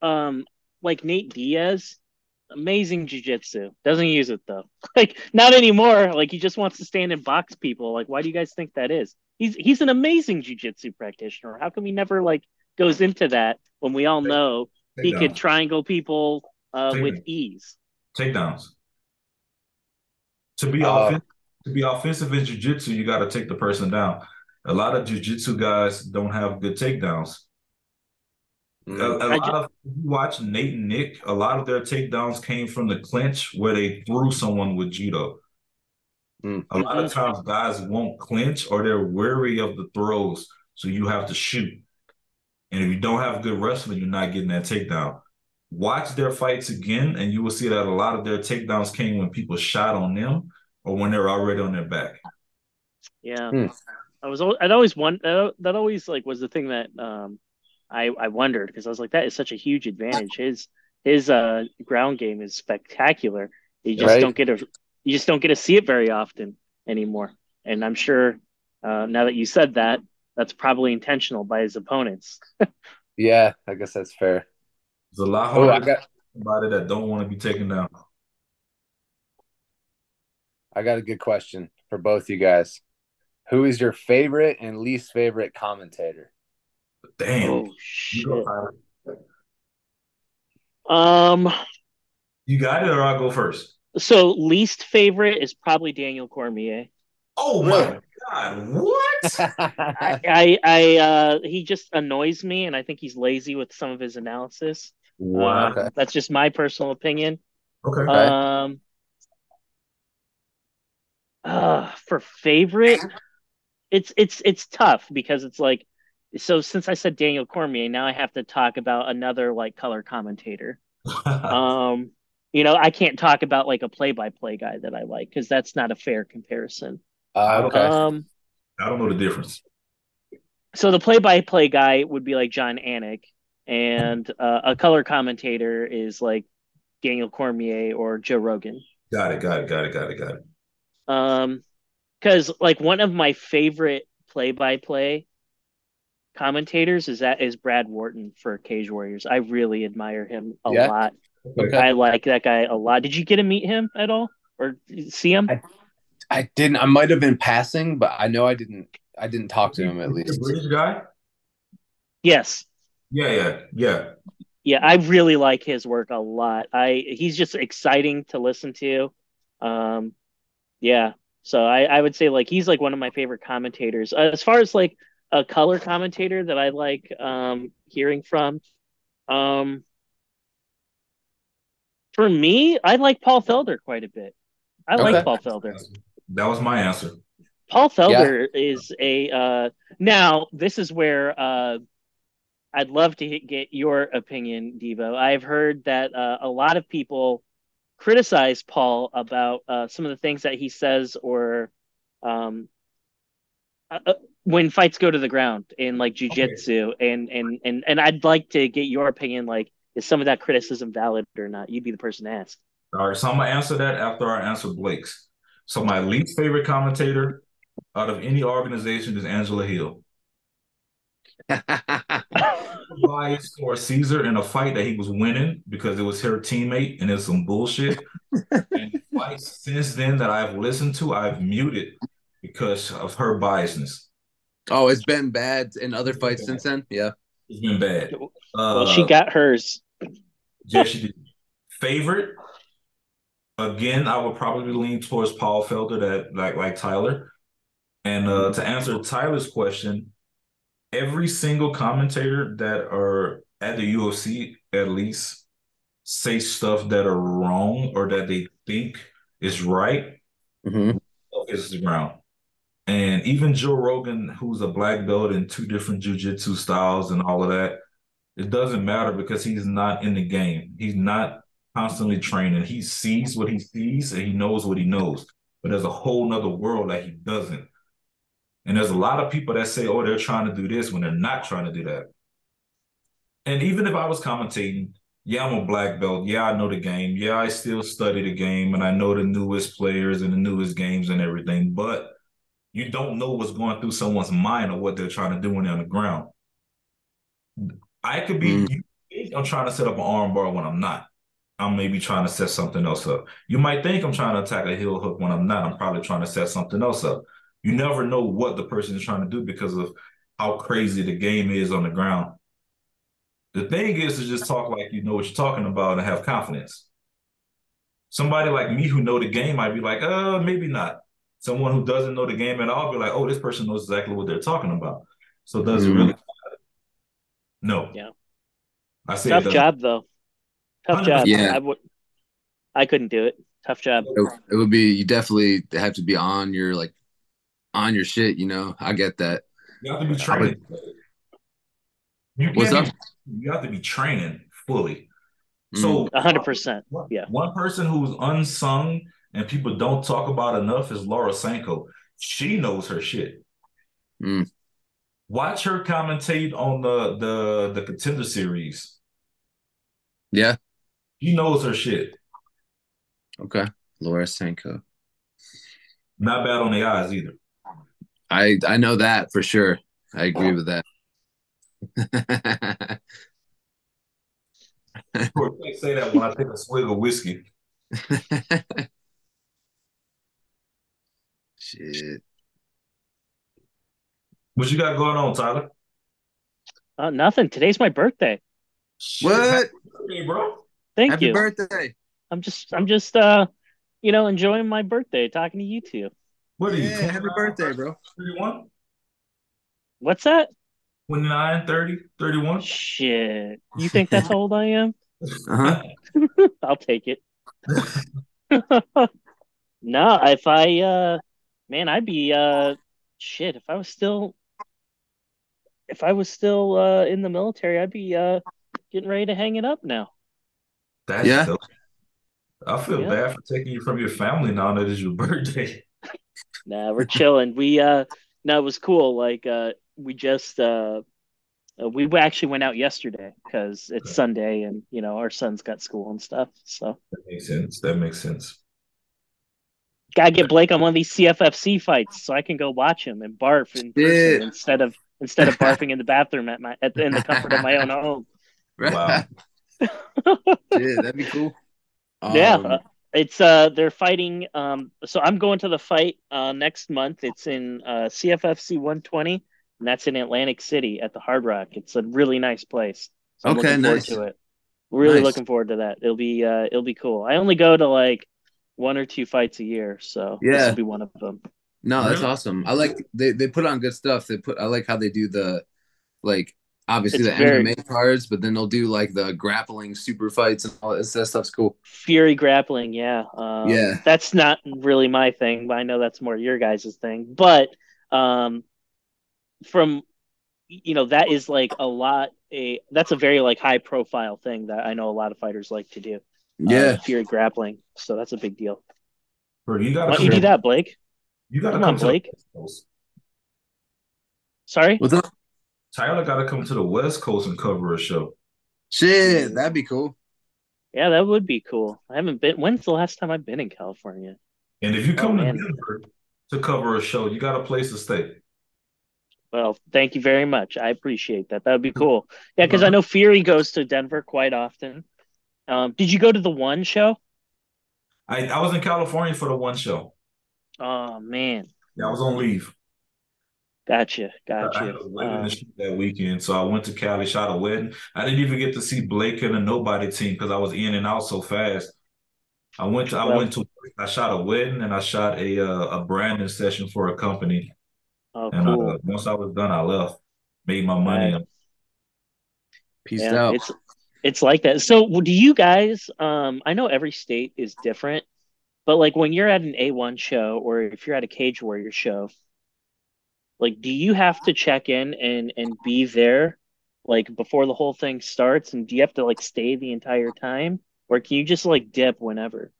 Um, like Nate Diaz, amazing jujitsu. Doesn't use it though. Like not anymore. Like he just wants to stand and box people. Like why do you guys think that is? He's he's an amazing jujitsu practitioner. How come he never like goes into that when we all know he could triangle people uh, with ease? Takedowns. To be Uh, offen- to be offensive in jiu-jitsu, you got to take the person down. A lot of jiu-jitsu guys don't have good takedowns. A, mm, a I lot ju- of you watch Nate and Nick, a lot of their takedowns came from the clinch where they threw someone with judo. mm. A lot of times guys won't clinch or they're wary of the throws, so you have to shoot. And if you don't have good wrestling, you're not getting that takedown. Watch their fights again, and you will see that a lot of their takedowns came when people shot on them or when they're already on their back. Yeah. Hmm. I was al- I'd always want that, that always like was the thing that um I I wondered because I was like that is such a huge advantage. His his uh ground game is spectacular. You just Right. don't get a you just don't get to see it very often anymore. And I'm sure uh now that you said that, that's probably intentional by his opponents. Yeah, I guess that's fair. There's a lot Oh, harder I got somebody that don't want to be taken down. I got a good question for both you guys. Who is your favorite and least favorite commentator? Damn. Oh You shit. Um You got it, or I'll go first. so least favorite is probably Daniel Cormier. Oh my God. What? I, I, I uh, he just annoys me, and I think he's lazy with some of his analysis. Wow. Um, that's just my personal opinion. Okay. Um, uh, for favorite, it's it's it's tough because it's like, so since I said Daniel Cormier, now I have to talk about another like color commentator. Um, you know, I can't talk about like a play-by-play guy that I like because that's not a fair comparison. Uh, okay. Um. I don't know the difference. so the play-by-play guy would be like Jon Anik, and uh, a color commentator is like Daniel Cormier or Joe Rogan. Got it. Got it. Got it. Got it. Got it. Um, because like one of my favorite play-by-play commentators is that is Brad Wharton for Cage Warriors. I really admire him a Yeah? lot. Okay. I like that guy a lot. Did you get to meet him at all or see him? I- I didn't. I might have been passing, but I know I didn't. I didn't talk to him at The least. British guy? yes. Yeah. Yeah. Yeah. Yeah, I really like his work a lot. I he's just exciting to listen to. Um, yeah, so I I would say like he's like one of my favorite commentators. Uh, as far as like a color commentator that I like um hearing from, um, for me, I like Paul Felder quite a bit. I Okay. like Paul Felder. That was my answer. Paul Felder is a uh now this is where uh I'd love to get your opinion, Devo. I've heard that uh, a lot of people criticize Paul about uh, some of the things that he says or um uh, uh, when fights go to the ground in like jujitsu and and and and I'd like to get your opinion like is some of that criticism valid or not? You'd be the person to ask. All right. So I'm gonna answer that after I answer Blake's. So my least favorite commentator out of any organization is Angela Hill. bias for Caesar in a fight that he was winning because it was her teammate and it's some bullshit. and fights since then that I've listened to, I've muted because of her biasness. oh, it's been bad in other fights since then. Yeah. It's been bad. Uh, well, she got hers. yeah, she did. Favorite. Again, I would probably lean towards Paul Felder that like like Tyler. And uh, to answer Tyler's question, every single commentator that are at the UFC at least say stuff that are wrong or that they think is right Mm-hmm. is the ground. And even Joe Rogan, who's a black belt in two different jujitsu styles and all of that, it doesn't matter because he's not in the game. He's not constantly training. He sees what he sees and he knows what he knows. But there's a whole nother world that he doesn't. And there's a lot of people that say, oh, they're trying to do this when they're not trying to do that. And even if I was commentating, yeah, I'm a black belt. Yeah, I know the game. Yeah, I still study the game and I know the newest players and the newest games and everything. But you don't know what's going through someone's mind or what they're trying to do when they're on the ground. I could be, mm. I'm trying to set up an armbar when I'm not. I'm maybe trying to set something else up. You might think I'm trying to attack a heel hook when I'm not. I'm probably trying to set something else up. You never know what the person is trying to do because of how crazy the game is on the ground. The thing is to just talk like you know what you're talking about and have confidence. Somebody like me who know the game might be like, uh, maybe not. Someone who doesn't know the game at all be like, oh, this person knows exactly what they're talking about. So does mm-hmm. it really? No. Yeah. I say tough job though. Tough job. Yeah. I would. I couldn't do it. Tough job. It, it would be. You definitely have to be on your like, on your shit. You know, I get that. You have to be training. You What's up? Be, you have to be training fully. So, mm. hundred percent. Yeah. One person who's unsung and people don't talk about enough is Laura Sanko. She knows her shit. Mm. Watch her commentate on the the the contender series. Yeah. He knows her shit. Okay. Laura Sanko. Not bad on the eyes either. I I know that for sure. I agree oh. with that. I say that when I take a swig of whiskey. Shit. What you got going on, Tyler? Uh, nothing. Today's my birthday. What? Hey, bro. Thank Happy you. birthday. I'm just I'm just uh you know enjoying my birthday talking to you two. What are you? Yeah, happy birthday, bro. 31? What's that? 29, 30, 31? Shit. You think that's how old I am? Uh-huh. I'll take it. no, if I uh man, I'd be uh shit, if I was still if I was still uh in the military, I'd be uh getting ready to hang it up now. That's yeah. Dope. I feel yeah. bad for taking you from your family now that it's your birthday. Nah, we're chilling. We uh no, it was cool. Like uh we just uh, uh we actually went out yesterday because it's okay. Sunday and you know our son's got school and stuff. So that makes sense. That makes sense. Gotta get Blake on one of these CFFC fights so I can go watch him and barf in person instead of instead of barfing in the bathroom at my at the, in the comfort of my own home. Wow. yeah, that'd be cool. Yeah, um, uh, it's uh they're fighting. Um, so I'm going to the fight uh next month. It's in uh CFFC 120, and that's in Atlantic City at the Hard Rock. It's a really nice place. So I'm okay, nice. to it. Really nice. looking forward to that. It'll be uh it'll be cool. I only go to like one or two fights a year, so yeah, this will be one of them. No, that's awesome. I like they they put on good stuff. They put I like how they do the like obviously it's the very, MMA cards, but then they'll do like the grappling super fights and all that, that stuff's cool. Fury grappling, yeah. Um, yeah. That's not really my thing, but I know that's more your guys' thing. But um, from you know, that is like a lot a that's a very like high profile thing that I know a lot of fighters like to do. Uh, yeah. Uh, Fury grappling. So that's a big deal. Bro, you gotta Why don't you do that, Blake? You gotta come, come on, Blake. Sorry? What's up? Tyler got to come to the West Coast and cover a show. Shit, that'd be cool. Yeah, that would be cool. I haven't been. When's the last time I've been in California? And if you come oh, to Denver to cover a show, you got a place to stay. Well, thank you very much. I appreciate that. That would be cool. Yeah, because I know Fury goes to Denver quite often. Um, did you go to the one show? I, I was in California for the one show. Oh man. Yeah, I was on leave. Gotcha, gotcha. I had a wedding um, that weekend, so I went to Cali, shot a wedding. I didn't even get to see Blake and the Nobody team because I was in and out so fast. I went to, well, I went to, I shot a wedding and I shot a uh, a branding session for a company. Oh, and cool. uh, once I was done, I left, made my money. Right. Peace yeah, out. It's it's like that. So, do you guys? Um, I know every state is different, but like when you're at an A1 show or if you're at a Cage Warrior show, like do you have to check in and and be there like before the whole thing starts and do you have to like stay the entire time or can you just like dip whenever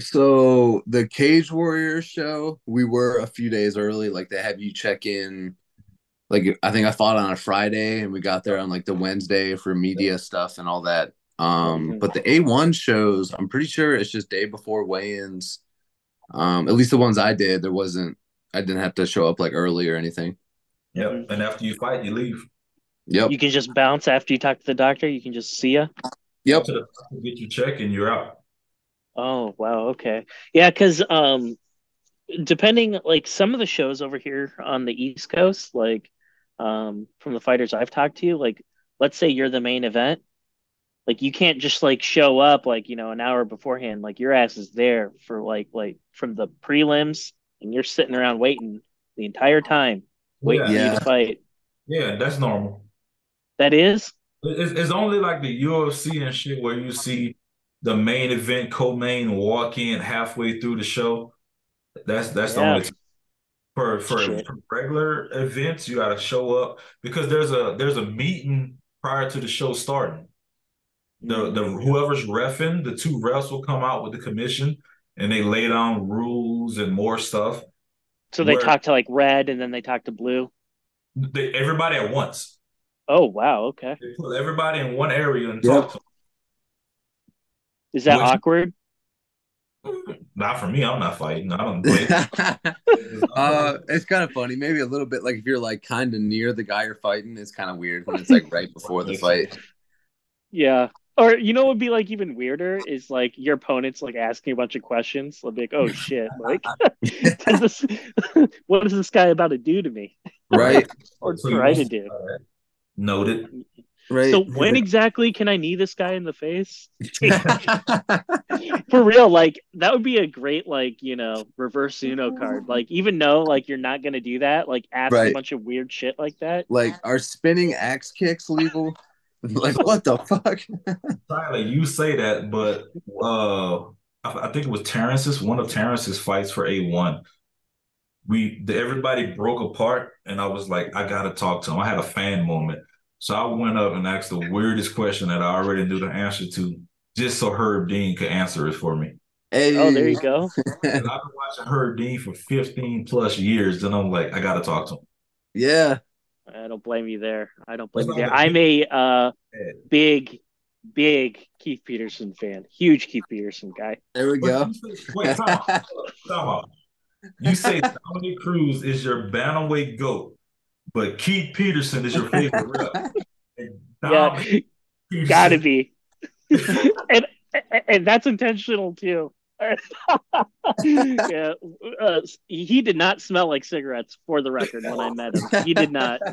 So the Cage Warriors show, we were a few days early. Like they have you check in. Like I think I fought on a Friday, and we got there on like the Wednesday for media stuff and all that. Um, Mhm. but the A1 shows, I'm pretty sure it's just day before weigh-ins. Um, at least the ones I did, there wasn't. I didn't have to show up like early or anything. Yep. And after you fight, you leave. Yep. you can just bounce after you talk to the doctor you can just see ya Yep. To get your check and you're out. Oh, wow. Okay. Yeah, because um depending like some of the shows over here on the East Coast, like um from the fighters I've talked to, like let's say you're the main event, like you can't just like show up like, you know, an hour beforehand. Like your ass is there for like like from the prelims and you're sitting around waiting the entire time, waiting for you to fight. Yeah, that's normal. That is? It's, it's only like the UFC and shit where you see the main event co-main walk in halfway through the show. That's that's the Yeah. only for for, for regular events you gotta show up because there's a there's a meeting prior to the show starting. The the mm-hmm. whoever's refing, the two refs will come out with the commission and they lay down rules and more stuff. So they talk to like red and then they talk to blue. They, everybody at once. Oh, wow. Okay. They put everybody in one area and Yep. talk to Is that Which- awkward? Not for me, I'm not fighting. I don't wait. uh, it's kind of funny. Maybe a little bit like if you're like kind of near the guy you're fighting, it's kind of weird when it's like right before the fight. Yeah. Or you know what would be like even weirder is like your opponent's like asking a bunch of questions. They'll be like, "Oh shit! Like, does this, what is this guy about to do to me Right, or So try to must- do?" Noted. right. So when exactly can I knee this guy in the face? For real, like that would be a great like you know reverse Uno card. Like even though like you're not gonna do that, like ask a bunch of weird shit like that. like are spinning axe kicks legal? like what the fuck? Tyler, you say that, but uh, I, I think it was Terrence's one of Terrence's fights for A1. We the, everybody broke apart, and I was like, I gotta talk to him. I had a fan moment, so I went up and asked the weirdest question that I already knew the answer to, just so Herb Dean could answer it for me. Hey, Oh, there you go. I've been watching Herb Dean for 15 plus years, and I'm like, I gotta talk to him. Yeah, I don't blame you there. I don't blame That's you there. not a I'm a uh, big, big Keith Peterson fan. Huge Keith Peterson guy. there we go. you say- Wait, time out. Time out. You say Dominick Cruz is your bantamweight goat, but Keith Peterson is your favorite rep. Yeah, Peterson- gotta be. and and that's intentional too. yeah, uh, he did not smell like cigarettes. For the record, when I met him, he did not.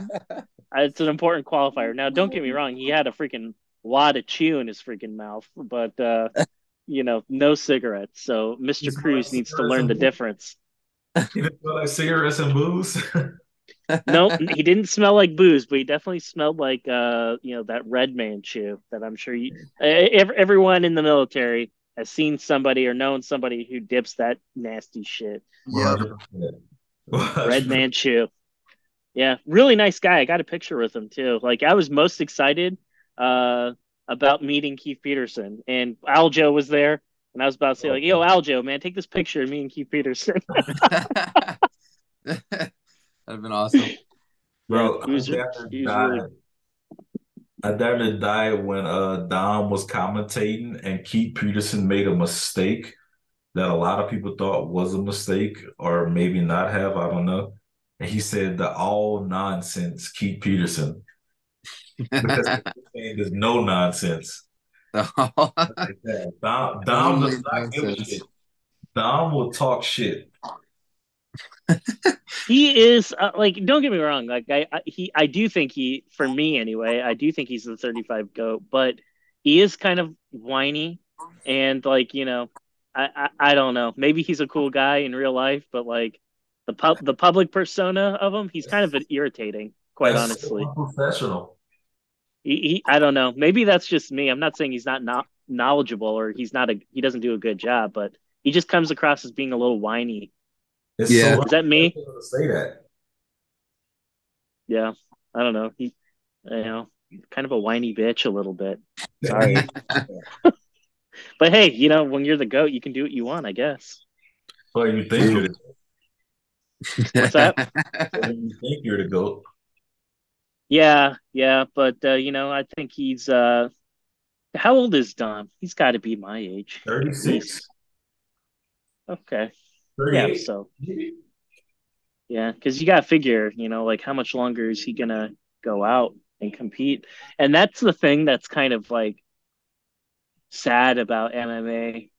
It's an important qualifier. Now, don't get me wrong; he had a freaking wad of chew in his freaking mouth, but uh, you know, no cigarettes. So Mr. He's Cruz needs to learn the booze. difference. He didn't smell like cigarettes and booze. No, he didn't smell like booze, but he definitely smelled like uh, you know, that red man chew that I'm sure you everyone in the military has seen somebody or known somebody who dips that nasty shit. Yeah. Red Man chew. Yeah, really nice guy. I got a picture with him too. Like I was most excited uh about meeting Keith Peterson and Aljo was there and I was about to say like, "Yo, Aljo, man, take this picture of me and Keith Peterson." That'd have been awesome. Bro, He was- I down to he was really- I down to die when uh Dom was commentating and Keith Peterson made a mistake that a lot of people thought was a mistake or maybe not have, I don't know. And he said the all nonsense Keith Peterson because there's no nonsense. Dom, Dom does not give a shit. Dom will talk shit. he is uh, like don't get me wrong like I, I he i do think he for me anyway i do think he's the 35 goat but he is kind of whiny and like you know I, I i don't know. Maybe he's a cool guy in real life but like the pub the public persona of him he's kind of irritating quite That's honestly. Unprofessional. he, he i don't know. Maybe that's just me. I'm not saying he's not not knowledgeable or he's not a he doesn't do a good job but he just comes across as being a little whiny It's Yeah. so Is that me? to say that. yeah, I don't know. He, you know, kind of a whiny bitch a little bit. Sorry, but hey, you know, when you're the goat, you can do what you want, I guess. Well, you think you're the, What's that? you think you're the goat. Yeah, yeah, but uh, you know, I think he's uh how old is Dom? He's got to be my age. 36. Okay. Yeah, so yeah, because you got to figure, you know, like how much longer is he gonna go out and compete? And that's the thing that's kind of like sad about MMA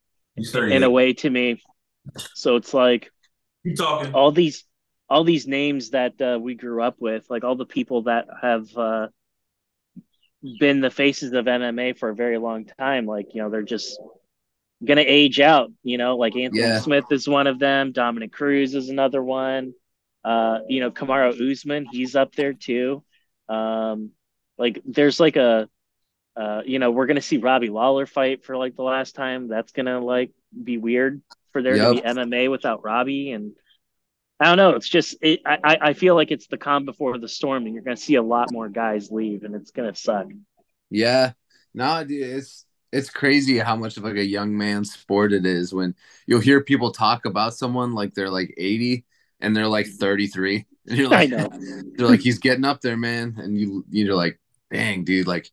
in a way to me. So it's like You talking? all these all these names that uh, we grew up with, like all the people that have uh, been the faces of MMA for a very long time, like you know, they're just gonna age out. You know, like Anthony Yeah. Smith is one of them. Dominick Cruz is another one. Uh, you know, Kamaru Usman, he's up there too. Um, like there's like a, uh, you know, we're gonna see Robbie Lawler fight for like the last time. That's gonna like be weird for there to be MMA without Robbie and. I don't know. It's just it, I I I feel like it's the calm before the storm, and you're going to see a lot more guys leave, and it's going to suck. Yeah. No, dude, it's it's crazy how much of like a young man sport it is when you'll hear people talk about someone like they're like 80 and they're like 33. And you're I like know. they're like he's getting up there, man. And you you're like, dang, dude, like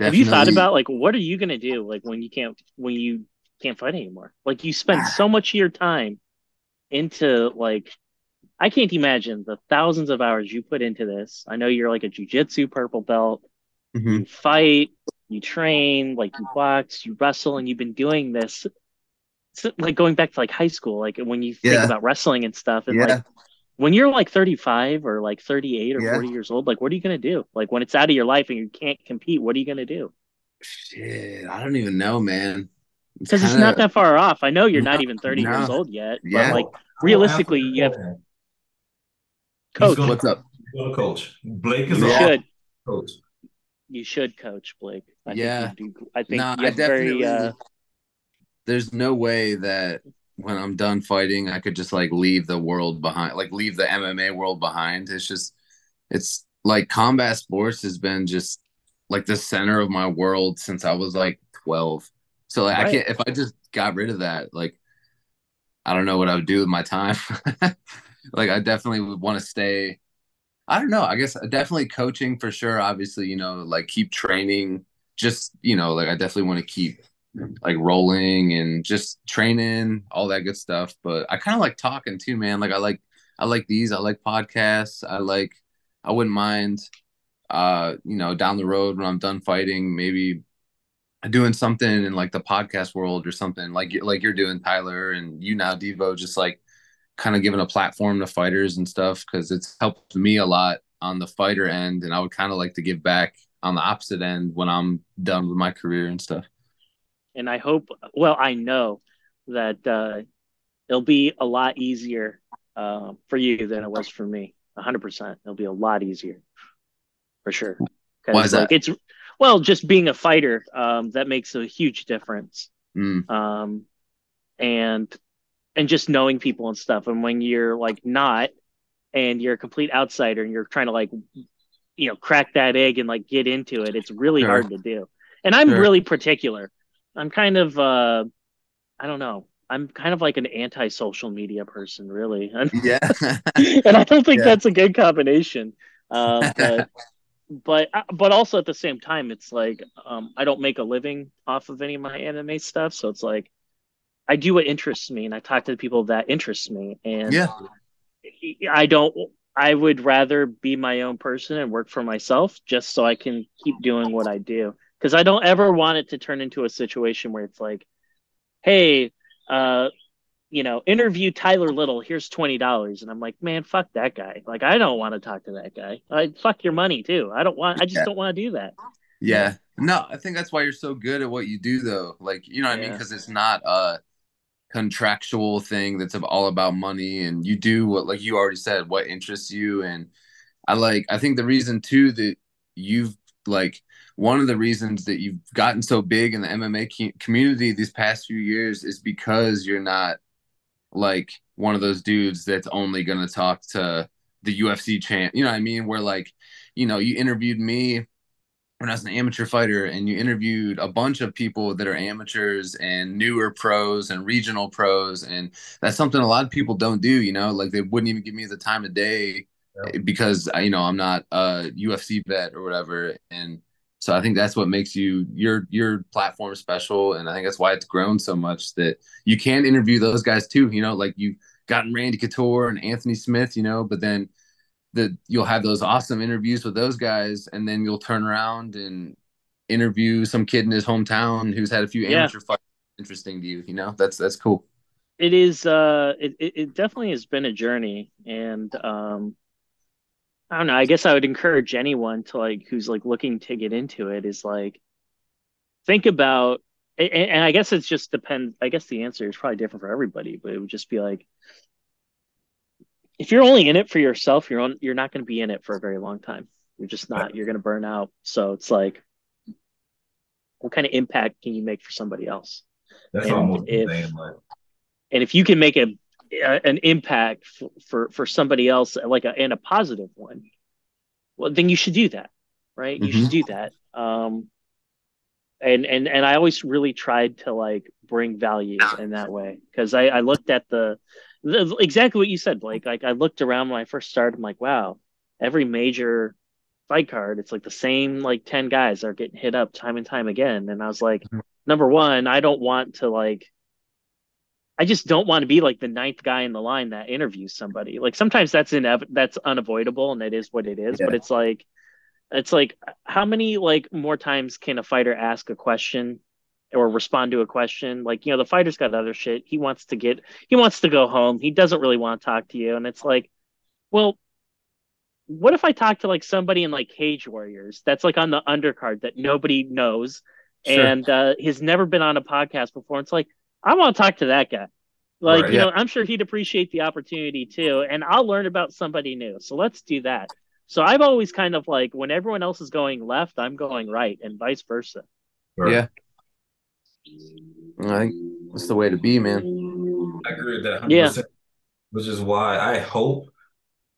Have you thought about like what are you going to do like when you can't when you can't fight anymore? Like you spend so much of your time into like I can't imagine the thousands of hours you put into this. I know you're like a jujitsu purple belt. Mhm. You fight, you train, like you box, you wrestle, and you've been doing this. It's like going back to like high school, like when you think Yeah. about wrestling and stuff, and Yeah. like when you're like 35 or like 38 or Yeah. 40 years old, like what are you gonna do? Like when it's out of your life and you can't compete, what are you gonna do? Shit, I don't even know, man. Because it's kinda- not that far off. I know you're not No, even 30 no. years old yet, Yeah. but like How- how realistically, Anthony you have Cohen? Coach. What's up? he's gonna coach. Blake is You a should. coach. You should coach Blake. I Yeah. Think do, I think No, I have very. definitely. Uh, there's no way that when I'm done fighting, I could just like leave the world behind, like leave the MMA world behind. It's just, it's like combat sports has been just like the center of my world since I was like 12. So like, I can't, if I just got rid of that, like, I don't know what I would do with my time. like, I definitely would want to stay. I don't know. I guess definitely coaching for sure. Obviously, you know, like keep training. Just you know, like I definitely want to keep like rolling and just training, all that good stuff. But I kind of like talking too, man. Like I like I like these. I like podcasts. I like I wouldn't mind uh, you know, down the road when I'm done fighting, maybe doing something in like the podcast world or something like like you're doing Tyler and you now Devo just like kind of giving a platform to fighters and stuff because it's helped me a lot on the fighter end and I would kind of like to give back on the opposite end when I'm done with my career and stuff. and I hope, well, I know that uh, it'll be a lot easier uh, for you than it was for me. 100%. It'll be a lot easier for sure. Why is like, that? It's, well, just being a fighter, um, that makes a huge difference. Mm, um, and and just knowing people and stuff. And when you're like not, and you're a complete outsider, and you're trying to like, you know, crack that egg and like get into it, it's really Sure. hard to do. And I'm Sure. really particular. I'm kind of, uh, I don't know. I'm kind of like an anti-social media person, really, and, yeah. and I don't think Yeah. that's a good combination. Uh, but but uh, but also at the same time it's like um I don't make a living off of any of my anime stuff so it's like I do what interests me and I talk to the people that interests me and yeah. I don't I would rather be my own person and work for myself just so I can keep doing what I do because I don't ever want it to turn into a situation where it's like hey uh you know interview Tyler Little here's $20 and I'm like man fuck that guy like I don't want to talk to that guy I fuck your money too I don't want I just Yeah. don't want to do that Yeah. No, I think that's why you're so good at what you do though. Like, you know what I mean? Because it's not a contractual thing that's all about money and you do what like you already said, what interests you. And I like I think the reason too that you've like one of the reasons that you've gotten so big in the MMA community these past few years is because you're not like one of those dudes that's only gonna talk to the UFC champ. You know what I mean? Where like, you know, you interviewed me when I was an amateur fighter and you interviewed a bunch of people that are amateurs and newer pros and regional pros. And that's something a lot of people don't do, you know, like they wouldn't even give me the time of day yeah. because, you know, I'm not a UFC vet or whatever. And so I think that's what makes you your your platform special. And I think that's why it's grown so much that you can interview those guys too, you know, like you've gotten Randy Couture and Anthony Smith, you know, but then that you'll have those awesome interviews with those guys, and then you'll turn around and interview some kid in his hometown who's had a few amateur yeah. fights. Interesting to you, you know. That's that's cool. It is. Uh, it it definitely has been a journey, and um, I don't know. I guess I would encourage anyone to like who's like looking to get into it is like think about and, and I guess it's just depends. I guess the answer is probably different for everybody, but it would just be like if you're only in it for yourself, you're on, you're not going to be in it for a very long time. You're just not. You're going to burn out. So it's like, what kind of impact can you make for somebody else? That's and almost if, like... And if you can make a, a an impact for, for, for somebody else, like a and a positive one, well, then you should do that, right? Mm-hmm. You should mm-hmm. do that. Um, and and and I always really tried to like bring value in that way because I, I looked at the exactly what you said, Blake. Like I looked around when I first started, I'm like, wow, every major fight card, it's like the same like 10 guys are getting hit up time and time again. And I was like, mm-hmm. number one, I don't want to like I just don't want to be like the ninth guy in the line that interviews somebody. Like sometimes that's inev- that's unavoidable and it is what it is, yeah. but it's like it's like how many like more times can a fighter ask a question or respond to a question. Like, you know, the fighter's got other shit. He wants to get, he wants to go home. He doesn't really want to talk to you. And it's like, well, what if I talk to like somebody in like Cage Warriors that's like on the undercard that nobody knows sure. and uh, has never been on a podcast before? It's like, I want to talk to that guy. Like, right, you yeah. know, I'm sure he'd appreciate the opportunity too. And I'll learn about somebody new. So let's do that. So I've always kind of like when everyone else is going left, I'm going right and vice versa. Right. Yeah. I think that's the way to be, man. I agree with that 100%. Yeah. Which is why I hope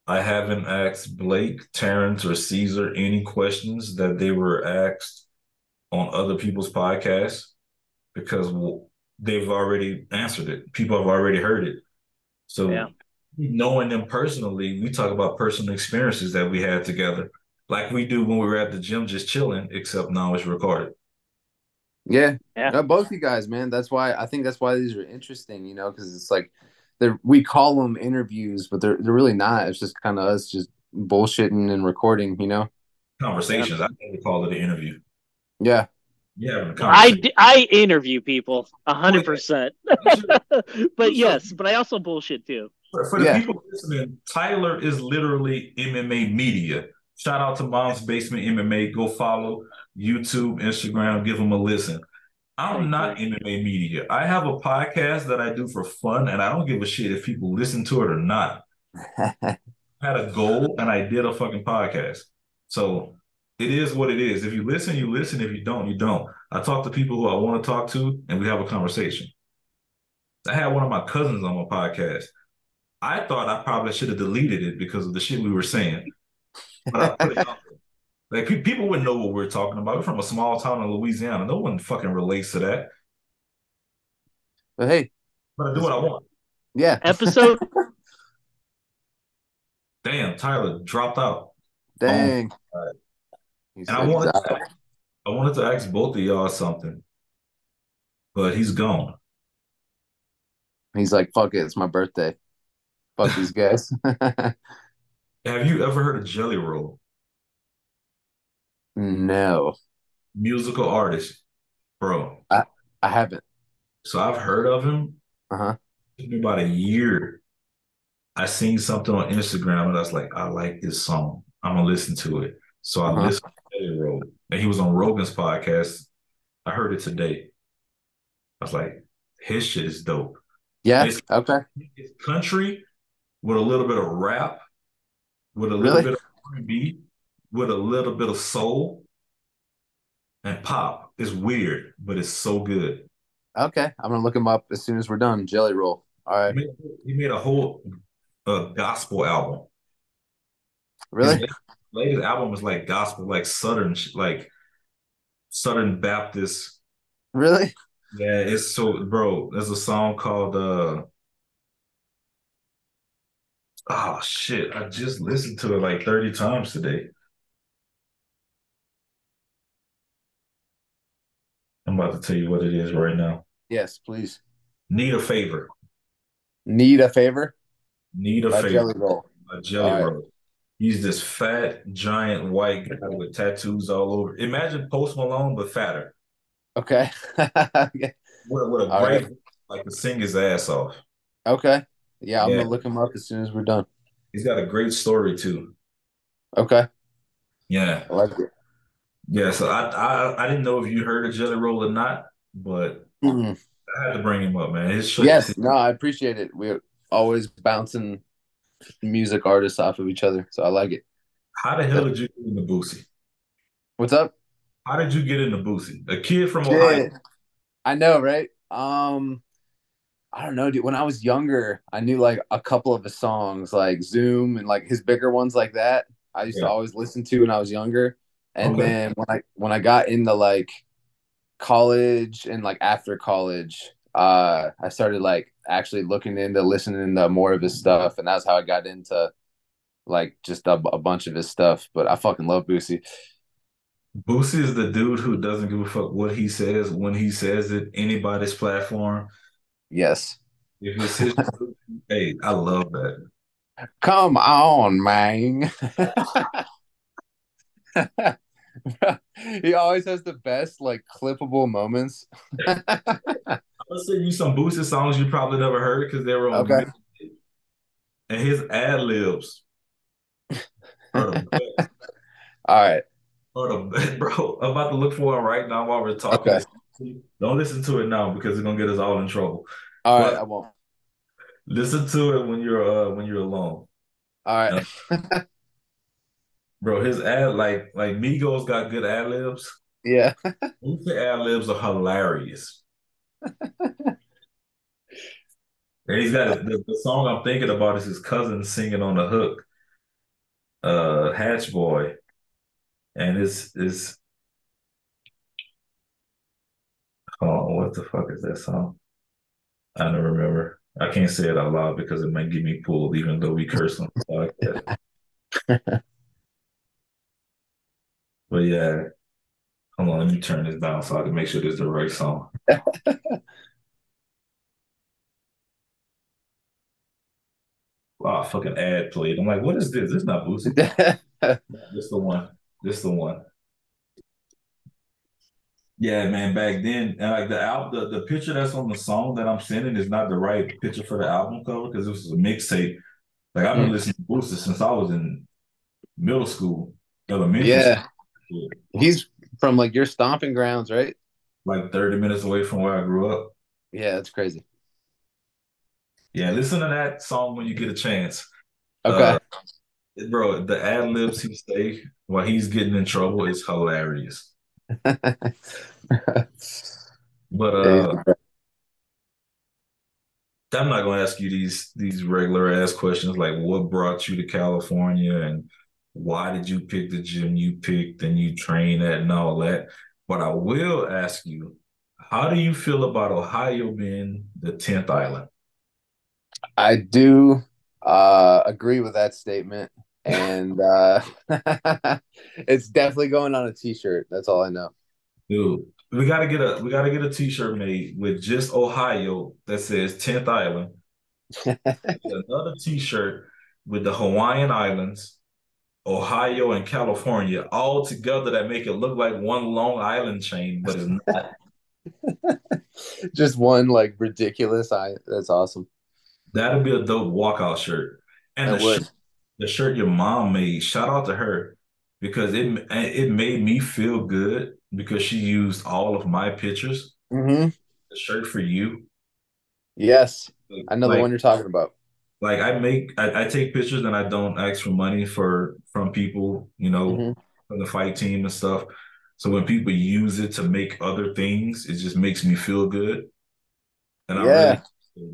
I haven't asked Blake, Terrence, or Caesar any questions that they were asked on other people's podcasts because they've already answered it. People have already heard it. So yeah. knowing them personally, we talk about personal experiences that we had together, like we do when we were at the gym just chilling, except now it's recorded. Yeah, yeah. No, both you guys, man. That's why I think that's why these are interesting. You know, because it's like they're we call them interviews, but they're they're really not. It's just kind of us just bullshitting and recording. You know, conversations. Yeah. I think we call it an interview. Yeah. Yeah, I, I interview people a hundred oh, percent, but yes, but I also bullshit too. For, for the yeah. people listening, Tyler is literally MMA media. Shout out to Mom's Basement MMA. Go follow. YouTube, Instagram, give them a listen. I'm not MMA media. I have a podcast that I do for fun, and I don't give a shit if people listen to it or not. I had a goal, and I did a fucking podcast. So it is what it is. If you listen, you listen. If you don't, you don't. I talk to people who I want to talk to, and we have a conversation. I had one of my cousins on my podcast. I thought I probably should have deleted it because of the shit we were saying. But I put it out like people wouldn't know what we're talking about. We're from a small town in Louisiana. No one fucking relates to that. But hey, but I do what I want. Yeah. Episode. Damn, Tyler dropped out. Dang. Um, and I wanted, to, I wanted to ask both of y'all something, but he's gone. He's like, "Fuck it, it's my birthday. Fuck these guys." Have you ever heard of Jelly Roll? No. Musical artist, bro. I, I haven't. So I've heard of him. Uh-huh. about a year. I seen something on Instagram and I was like, I like this song. I'm gonna listen to it. So I uh-huh. listened to Road. And he was on Rogan's podcast. I heard it today. I was like, his shit is dope. Yeah. It's, okay. It's country with a little bit of rap, with a little really? bit of R&B, with a little bit of soul and pop. It's weird, but it's so good. Okay, I'm gonna look him up as soon as we're done. Jelly Roll. All right. He made, he made a whole uh, gospel album. Really? His latest album was like gospel, like southern, like Southern Baptist. Really? Yeah, it's so, bro. There's a song called uh oh shit. I just listened to it like 30 times today. I'm about to tell you what it is right now. Yes, please. Need a favor. Need a favor? Need a By favor. Jelly Roll. A jelly All right. roll. He's this fat, giant white guy with tattoos all over. Imagine Post Malone, but fatter. Okay. okay. With, with a All great, right. like to sing his ass off. Okay. Yeah, I'm Yeah. gonna look him up as soon as we're done. He's got a great story too. Okay. Yeah. I like it. Yeah. So I, I I didn't know if you heard of Jelly Roll or not, but Mhm. I had to bring him up, man. His Yes, no, I appreciate it. We're always bouncing music artists off of each other, so I like it. How the hell did you get into Boosie? What's up? How did you get into Boosie? A kid from Ohio. I know, right? Um, I don't know, dude. When I was younger, I knew like a couple of his songs, like Zoom and like his bigger ones like that. I used to always listen to when I was younger. And Okay. then when I when I got into like college and like after college, uh, I started like actually looking into listening to more of his stuff, and that's how I got into like just a, a bunch of his stuff. But I fucking love Boosie. Boosie is the dude who doesn't give a fuck what he says when he says it, anybody's platform. Yes. If it's his, hey, I love that. Come on, man. he always has the best like clippable moments. I'll send you some boosted songs you probably never heard because they were on Okay. And his ad libs are the best. All right. The bro. I'm about to look for it right now while we're talking. Okay. Don't listen to it now because it's gonna get us all in trouble. All right, What? I won't. Listen to it when you're uh when you're alone. All right. Bro, his ad like like Migos got good ad libs. Yeah. Ad libs are hilarious. And he's got the, the song I'm thinking about is his cousin singing on the hook, uh, Hatch Boy, and it's it's oh, what the fuck is that song? I don't remember. I can't say it out loud because it might get me pulled, even though we curse on the podcast. But yeah, hold on, let me turn this down so I can make sure this is the right song. Wow, fucking ad played. I'm like, what is this? This is not Boosie. This the one. This is the one. Yeah, man. Back then, and like the album, the, the picture that's on the song that I'm sending is not the right picture for the album cover because this was a mixtape. Like I've been Mm. listening to Boosie since I was in middle school, elementary Yeah. school, He's from like your stomping grounds, right? like 30 minutes away from where I grew up. Yeah, that's crazy. Yeah, listen to that song when you get a chance. Okay. Uh, bro, the ad libs he say while he's getting in trouble is hilarious. But uh, I'm not gonna ask you these these regular ass questions like what brought you to California and why did you pick the gym you picked and you train at and all that. But I will ask you, how do you feel about Ohio being the 10th island? I do uh, agree with that statement. And uh, it's definitely going on a t-shirt. That's all I know. Dude, we gotta get a we gotta get a t-shirt made with just Ohio that says 10th island. Another t-shirt with the Hawaiian Islands, Ohio and California all together that make it look like one long island chain, but it's not. Just one like ridiculous. I that's awesome. That'd be a dope walkout shirt. And That the would. shirt, the shirt your mom made, shout out to her because it it made me feel good because she used all of my pictures. hmm The shirt for you. Yes, I know Like- the one you're talking about. Like I make I, I take pictures and I don't ask for money for from people, you know, Mhm. from the fight team and stuff. So when people use it to make other things, it just makes me feel good. And I Yeah. really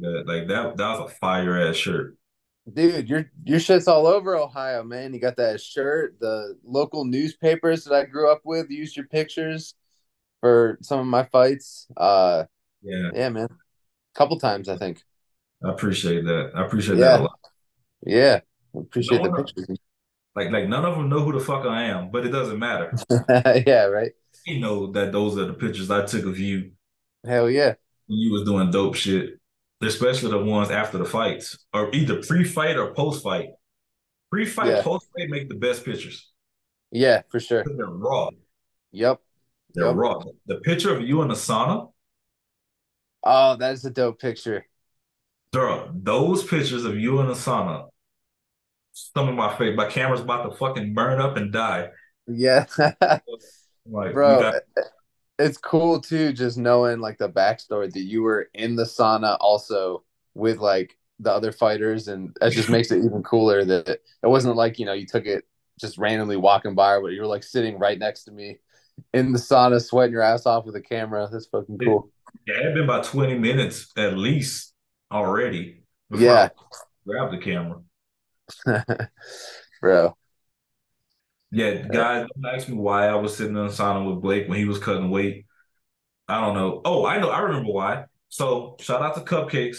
that like that that was a fire ass shirt. Dude, your your shit's all over Ohio, man. You got that shirt. The local newspapers that I grew up with used your pictures for some of my fights. Uh, Yeah, yeah, man. A couple times, I think. I appreciate that. I appreciate Yeah. that a lot. Yeah, appreciate No the pictures. Like, like none of them know who the fuck I am, but it doesn't matter. yeah, right. They know that those are the pictures I took of you Hell yeah. when you was doing dope shit, especially the ones after the fights, or either pre-fight or post-fight. Pre-fight, Yeah. post-fight make the best pictures. Yeah, for sure. They're raw. Yep. They're Yep. raw. The picture of you in the sauna, Oh, that is a dope picture. Bro, those pictures of you in the sauna, some of my favorite. My camera's about to fucking burn up and die. Yeah. Like, Bro, got- it's cool too, just knowing like the backstory that you were in the sauna also with like the other fighters, and that just makes it even cooler that it wasn't like you know you took it just randomly walking by, but you were like sitting right next to me in the sauna, sweating your ass off with a camera. That's fucking cool. yeah, it had been about 20 minutes at least already. before Yeah. I grabbed the camera. Bro. Yeah, guys, don't ask me why I was sitting in the sauna with Blake when he was cutting weight. I don't know. Oh, I know. I remember why. So shout out to Cupcakes.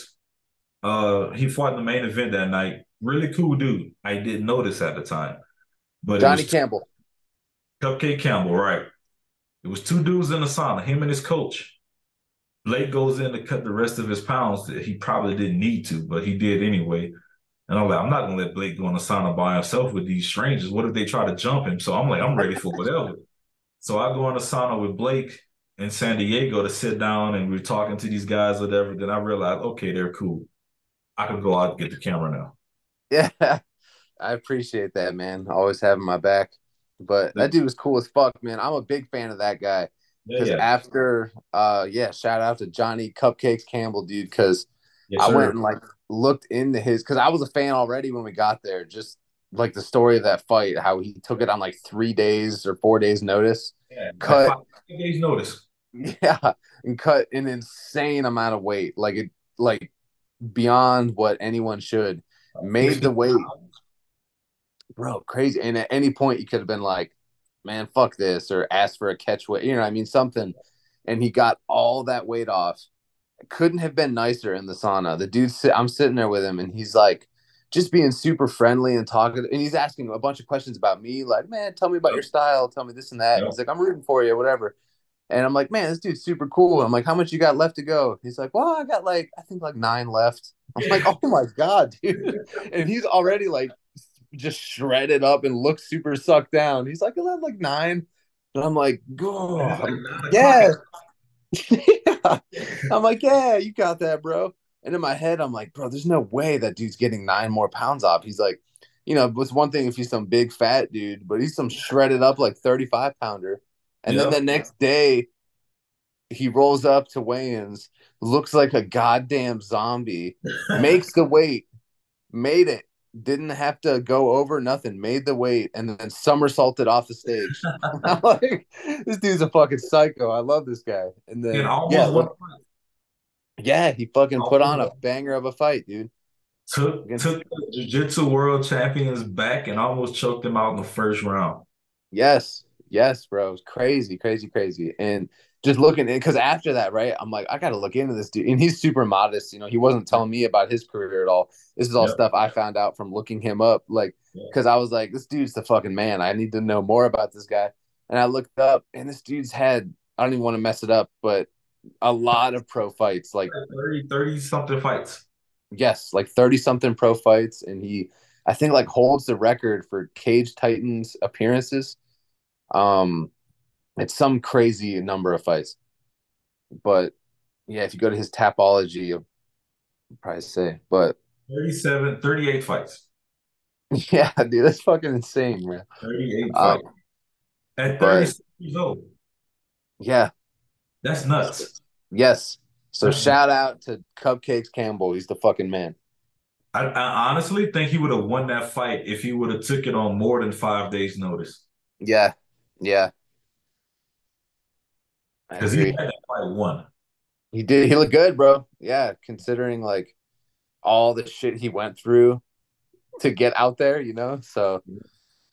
Uh, he fought in the main event that night. Really cool dude. I didn't notice at the time, but Johnny was Campbell. Cupcake Campbell, right? It was two dudes in the sauna, him and his coach. Blake goes in to cut the rest of his pounds that he probably didn't need to, but he did anyway. And I'm like, I'm not gonna let Blake go on a sauna by himself with these strangers. What if they try to jump him? So I'm like, I'm ready for whatever. So I go on a sauna with Blake in San Diego to sit down and we're talking to these guys, whatever. Then I realized, okay, they're cool. I can go out and get the camera now. Yeah. I appreciate that, man. Always having my back. But that dude was cool as fuck, man. I'm a big fan of that guy. Because yeah. after, uh, yeah, shout out to Johnny Cupcakes Campbell, dude. Because Yes, I sir. went and like looked into his, because I was a fan already when we got there. Just like the story of that fight, how he took it on like three days or four days notice. Yeah, cut. five days notice. Yeah, and cut an insane amount of weight, like it, like beyond what anyone should. Made the weight, bro, crazy. And at any point, you could have been like, "Man, fuck this," or ask for a catch weight. You know, I mean, something. And he got all that weight off. Couldn't have been nicer in the sauna. The dude, I'm sitting there with him, and he's like, just being super friendly and talking. And he's asking a bunch of questions about me, like, "Man, tell me about your style. Tell me this and that." Yep. He's like, "I'm rooting for you, whatever." And I'm like, man, this dude's super cool. I'm like, how much you got left to go? He's like, well, I got like, I think like nine left. I'm like, oh my God, dude. And he's already like just shredded up and looks super sucked down. He's like, I like nine. And I'm like, oh, like yeah. yeah. I'm like, yeah, you got that, bro. And in my head, I'm like, bro, there's no way that dude's getting nine more pounds off. He's like, you know, it's one thing if he's some big fat dude, but he's some shredded up like 35 pounder. And then the next day, he rolls up to weigh-ins, looks like a goddamn zombie, makes the weight, made it, didn't have to go over nothing, made the weight, and then somersaulted off the stage. I'm like, this dude's a fucking psycho. I love this guy. And then And yeah, won. yeah, he fucking put on a banger of a fight, dude. took took the jiu-jitsu world champions back and almost choked him out in the first round. Yes, yes, bro. It was crazy, crazy, crazy. And just looking in because after that, right? I'm like, I gotta look into this dude. And he's super modest, you know, he wasn't telling me about his career at all. This is all stuff I found out from looking him up, like Yeah. because I was like, this dude's the fucking man. I need to know more about this guy. And I looked up, and this dude's had I don't even want to mess it up, but a lot of pro fights, like 30, 30 something fights. yes, like 30 something pro fights. And he, I think, like holds the record for Cage Titans appearances. Um, it's some crazy number of fights. But yeah, if you go to his tapology, you'll probably say, but 37, 38 fights. yeah, dude, that's fucking insane, man. 38 Um, fights. At 36 years old. Yeah, That's nuts. yes. So Mhm. shout out to Cupcakes Campbell. He's the fucking man. I, I honestly think he would have won that fight if he would have took it on more than five days' notice. Yeah, yeah. Because he had that fight won. He did. He looked good, bro. Yeah, considering like all the shit he went through to get out there, you know. So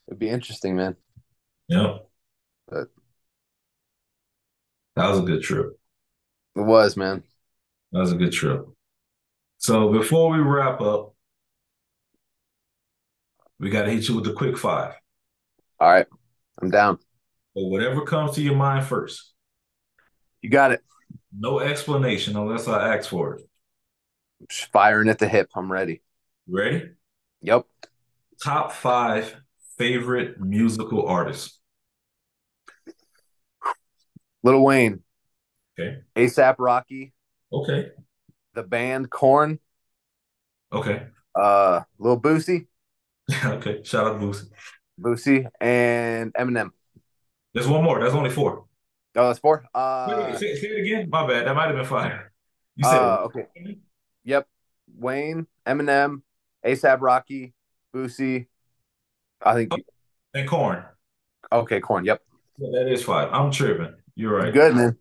it'd be interesting, man. Yep. But- that was a good trip. It was, man. That was a good trip. So before we wrap up, we got to hit you with the quick five. All right, I'm down. But whatever comes to your mind first. You got it. No explanation unless I ask for it. Just firing at the hip. I'm ready. Ready? Yep. Top five favorite musical artists. Lil Wayne, Okay. ASAP Rocky, Okay. the band Korn, Okay. uh, Lil Boosie, okay. Shout out to Boosie. Boosie, and Eminem. There's one more. That's only four. Oh, that's four. Wait, Uh, wait, say, say it again. My bad. That might have been five. You said uh, okay. Yep. Wayne, Eminem, ASAP Rocky, Boosie. I think. and Korn. Okay, Korn. Yep. Yeah, that is five. I'm tripping. You're right. Good man.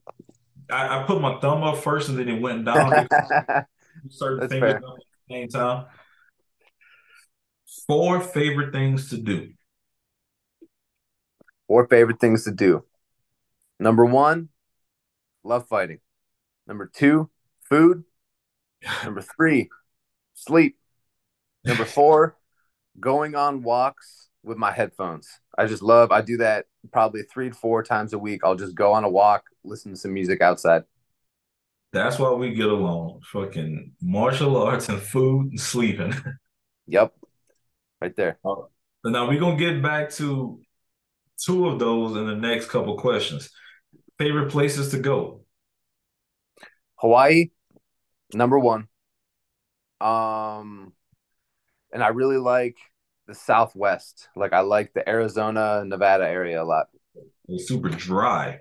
I, I put my thumb up first and then it went down. certain That's fingers fair. up at the same time. Four favorite things to do. Four favorite things to do. Number one, love fighting. Number two, food. Number three, sleep. Number four, going on walks with my headphones. I just love, I do that probably three to four times a week. I'll just go on a walk, listen to some music outside. That's why we get along. Fucking martial arts and food and sleeping. Yep. Right there. Uh, but now we're gonna get back to two of those in the next couple questions. Favorite places to go. Hawaii, number one. Um, and I really like the Southwest. Like I like the Arizona, Nevada area a lot. It's super dry.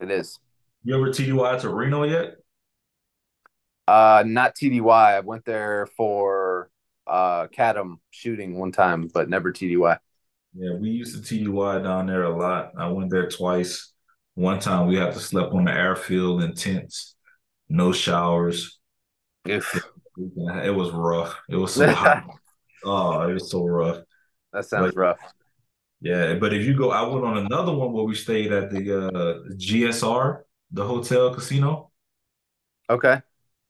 It is. You ever TDY to Reno yet? Uh, not TDY. I went there for uh CATM shooting one time, but never TDY. Yeah, we used to TDY down there a lot. I went there twice. One time we had to sleep on the airfield in tents, no showers. Oof, It was rough. It was so hot. Oh, it was so rough. that sounds But- rough. Yeah, but if you go, I went on another one where we stayed at the uh, GSR, the hotel casino. Okay. I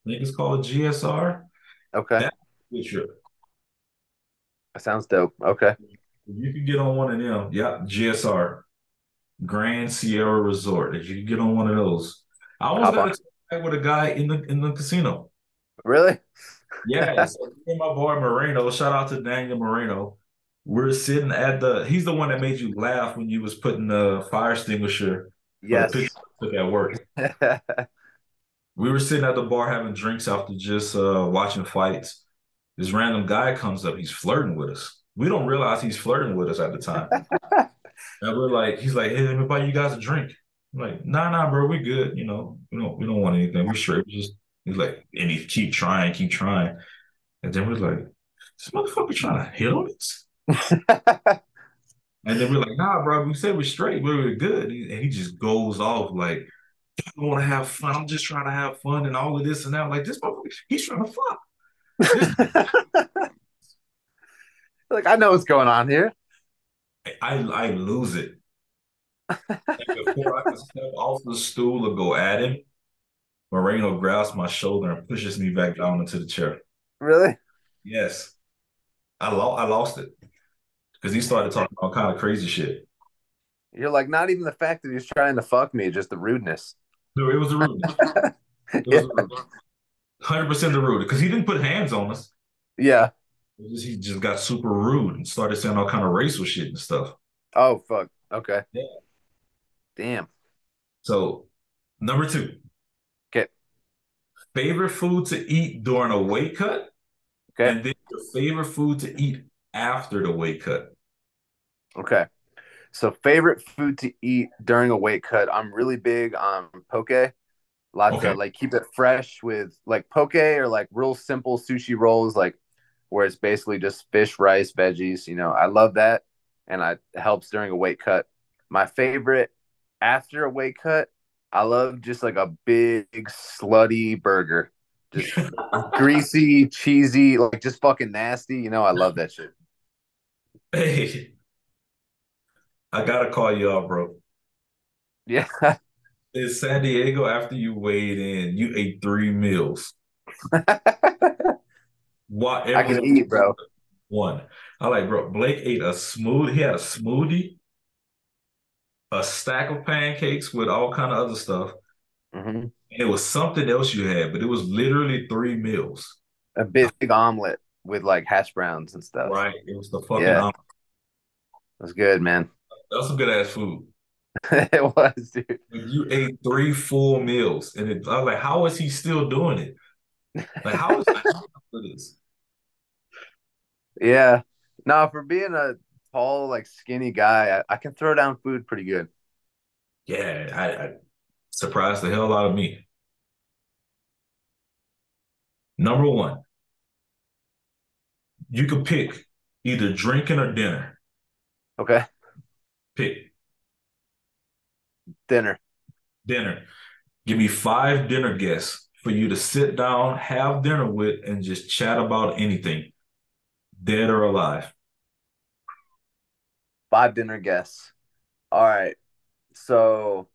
think it's called GSR. Okay. That- trip. That sounds dope. Okay. You can get on one of them, yeah, GSR, Grand Sierra Resort. If you get on one of those, I almost got a with a guy in the in the casino. Really? Yeah, so my boy Moreno, shout out to Daniel Moreno. We're sitting at the. He's the one that made you laugh when you was putting the fire extinguisher. Yes. took at work. We were sitting at the bar having drinks after just uh, watching fights. This random guy comes up. He's flirting with us. We don't realize he's flirting with us at the time. and we're like, he's like, hey, let me buy you guys a drink. I'm like, nah, nah, bro, we good. You know, we don't, we don't want anything. We straight. We just, he's like, and he keep trying, keep trying. And then we're like, this motherfucker trying to hit on us. And then we're like, nah, bro, we said we're straight, we we're good. And he, and he just goes off like, I want to have fun. I'm just trying to have fun and all of this and that. Like, this motherfucker, he's trying to fuck. like I know what's going on here. I, I lose it. And before I can step off the stool or go at him, Moreno grabs my shoulder and pushes me back down into the chair. Really? Yes. I, lo- I lost it because he started talking all kind of crazy shit. You're like not even the fact that he's trying to fuck me, just the rudeness. No, it was the rudeness. It was the rudeness. 100% the rude because he didn't put hands on us. Yeah. He just got super rude and started saying all kind of racial shit and stuff. Oh fuck. Okay. Yeah. Damn. So, number two. Okay. Favorite food to eat during a weight cut, Okay. and then your favorite food to eat after the weight cut. Okay. So favorite food to eat during a weight cut. I'm really big on poke. Lots Okay. of like keep it fresh with like poke or like real simple sushi rolls, like where it's basically just fish, rice, veggies. You know, I love that, and I, it helps during a weight cut. My favorite after a weight cut, I love just like a big slutty burger, just greasy, cheesy, like just fucking nasty. You know, I love that shit. Hey, I gotta call you out, bro. Yeah. In San Diego, after you weighed in, you ate three meals. What? I can eat, bro. One. I like, bro. Blake ate a smoothie. He had a smoothie, a stack of pancakes with all kind of other stuff. hmm It was something else you had, but it was literally three meals. A big, big omelet with like hash browns and stuff. Right? It was the fucking. Yeah. omelet. Was good, man. That was some good ass food. it was, dude. You ate three full meals, and it, I was like, how is he still doing it? Like, how is Yeah. Now, for being a tall, like skinny guy, I, I can throw down food pretty good. Yeah, I, I surprised the hell out of me. Number one, you could pick either drinking or dinner. Okay. Pick Dinner. dinner. Give me five dinner guests for you to sit down, have dinner with, and just chat about anything, dead or alive. Five dinner guests. All right. So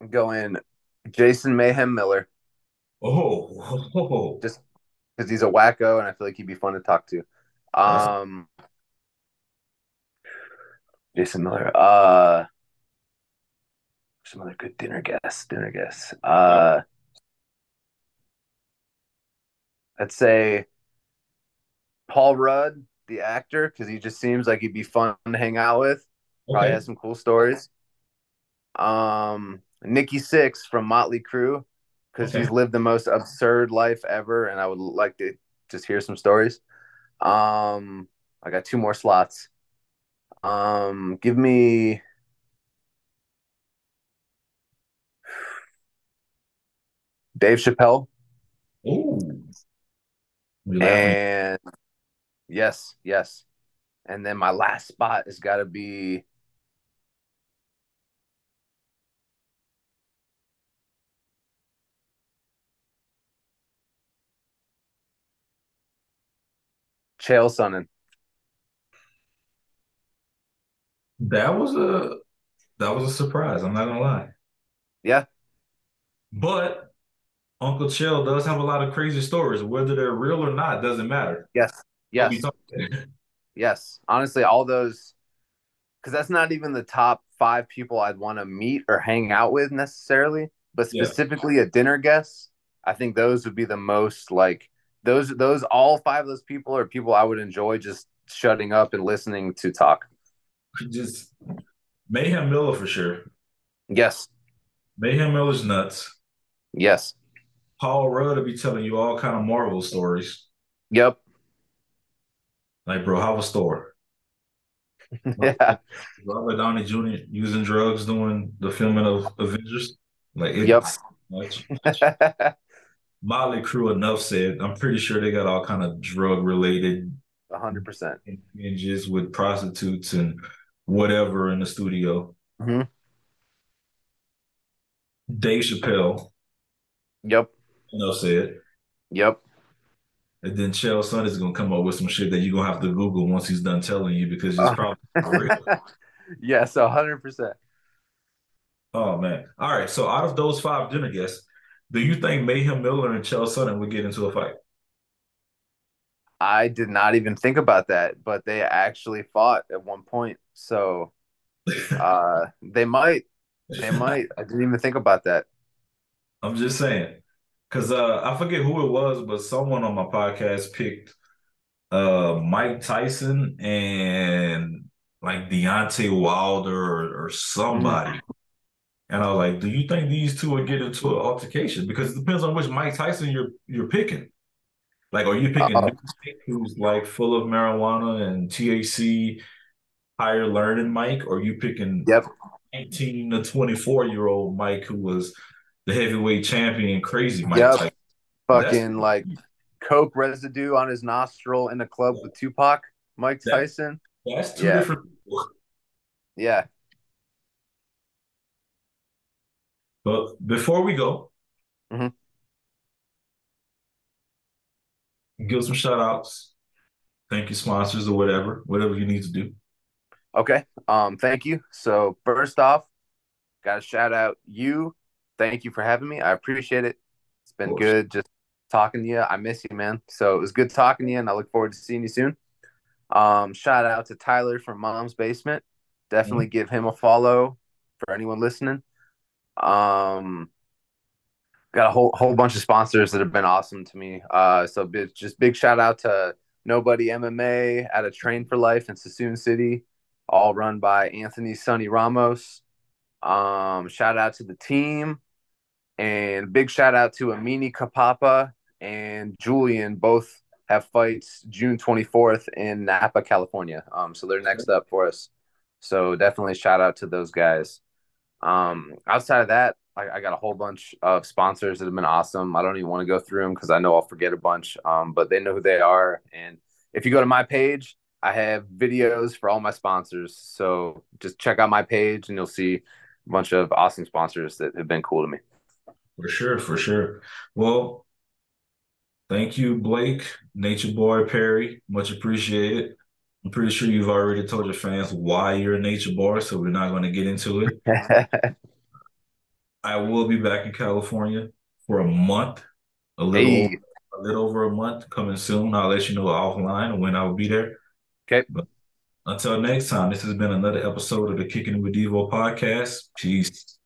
I'm going Jason Mayhem Miller Oh, oh, Just- because he's a wacko and I feel like he'd be fun to talk to. Um Jason Miller. Uh some other good dinner guests. Dinner guests. Uh I'd say Paul Rudd, the actor, because he just seems like he'd be fun to hang out with. Probably okay. has some cool stories. Um, Nikki Sixx from Motley Crue, because Okay. he's lived the most absurd life ever, and I would like to just hear some stories. Um, I got two more slots. Um, give me Dave Chappelle Ooh. And yes, yes. And then my last spot has got to be Chael Sonnen. That was a that was a surprise. I'm not gonna lie. Yeah, But Uncle Chill does have a lot of crazy stories. Whether they're real or not doesn't matter. yes, yes, yes. Honestly, all those, because that's not even the top five people I'd want to meet or hang out with necessarily, but Yeah. specifically a dinner guest. I think those would be the most like those. Those all five of those people are people I would enjoy just shutting up and listening to talk. Just Mayhem Miller for sure. Yes, Mayhem Miller's nuts. yes, Paul Rudd will be telling you all kind of Marvel stories. yep, Like, bro, how was Thor? yeah, Robert Downey Jr. using drugs doing the filming of Avengers. Like, it's Yep. much. Motley Crue, enough said. I'm pretty sure they got all kind of drug related a hundred percent. impinges with prostitutes and whatever in the studio. Mhm. Dave Chappelle, Yep, enough said. yep. And then Chael Sonnen's gonna come up with some shit that you're gonna have to Google once he's done telling you because it's Uh. probably not real. yes, hundred percent. Oh man. All right. So out of those five dinner guests, do you think Mayhem Miller and Chael Sonnen would get into a fight? I did not even think about that, but they actually fought at one point. So uh they might. They might. I didn't even think about that. I'm just saying. Cause uh I forget who it was, but someone on my podcast picked uh Mike Tyson and like Deontay Wilder or, or somebody. And I was like, do you think these two would get into an altercation? Because it depends on which Mike Tyson you're you're picking. Like, are you picking Uh-oh. Who's like full of marijuana and THC, higher learning Mike, or you picking Yep. 19 to 24 year old Mike who was the heavyweight champion, crazy Mike Yep. Tyson? Fucking That's- like coke residue on his nostril in a club with Tupac, Mike That- Tyson. That's two Yeah. different people. Yeah. But before we go, Mhm. Give some shout outs. Thank you, sponsors or whatever, whatever you need to do. Okay. Um, thank you. So first off, gotta shout out you. Thank you for having me. I appreciate it. It's been good just talking to you. I miss you, man. So it was good talking to you, and I look forward to seeing you soon. Um, shout out to Tyler from Mom's Basement. Definitely give him a follow for anyone listening. Um, got a whole whole bunch of sponsors that have been awesome to me. Uh, so big, just big shout out to Nobody MMA at a Train for Life in Suisun City, all run by Anthony Sonny Ramos. Um, shout out to the team, and big shout out to Amini Kapapa and Julian. Both have fights June 24th in Napa, California. Um, so they're next up for us. So definitely shout out to those guys. Um, outside of that, I, I, got a whole bunch of sponsors that have been awesome. I don't even want to go through them because I know I'll forget a bunch. Um, but they know who they are. And if you go to my page, I have videos for all my sponsors. So just check out my page and you'll see a bunch of awesome sponsors that have been cool to me. For sure, for sure. Well, thank you, Blake, Nature Boy Perry. Much appreciated. I'm pretty sure you've already told your fans why you're a nature boy, so we're not going to get into it. I will be back in California for a month, a little, Hey. over, a little over a month coming soon. I'll let you know offline when I will be there. Okay. But until next time, this has been another episode of the Kicking It with Devo podcast. Peace.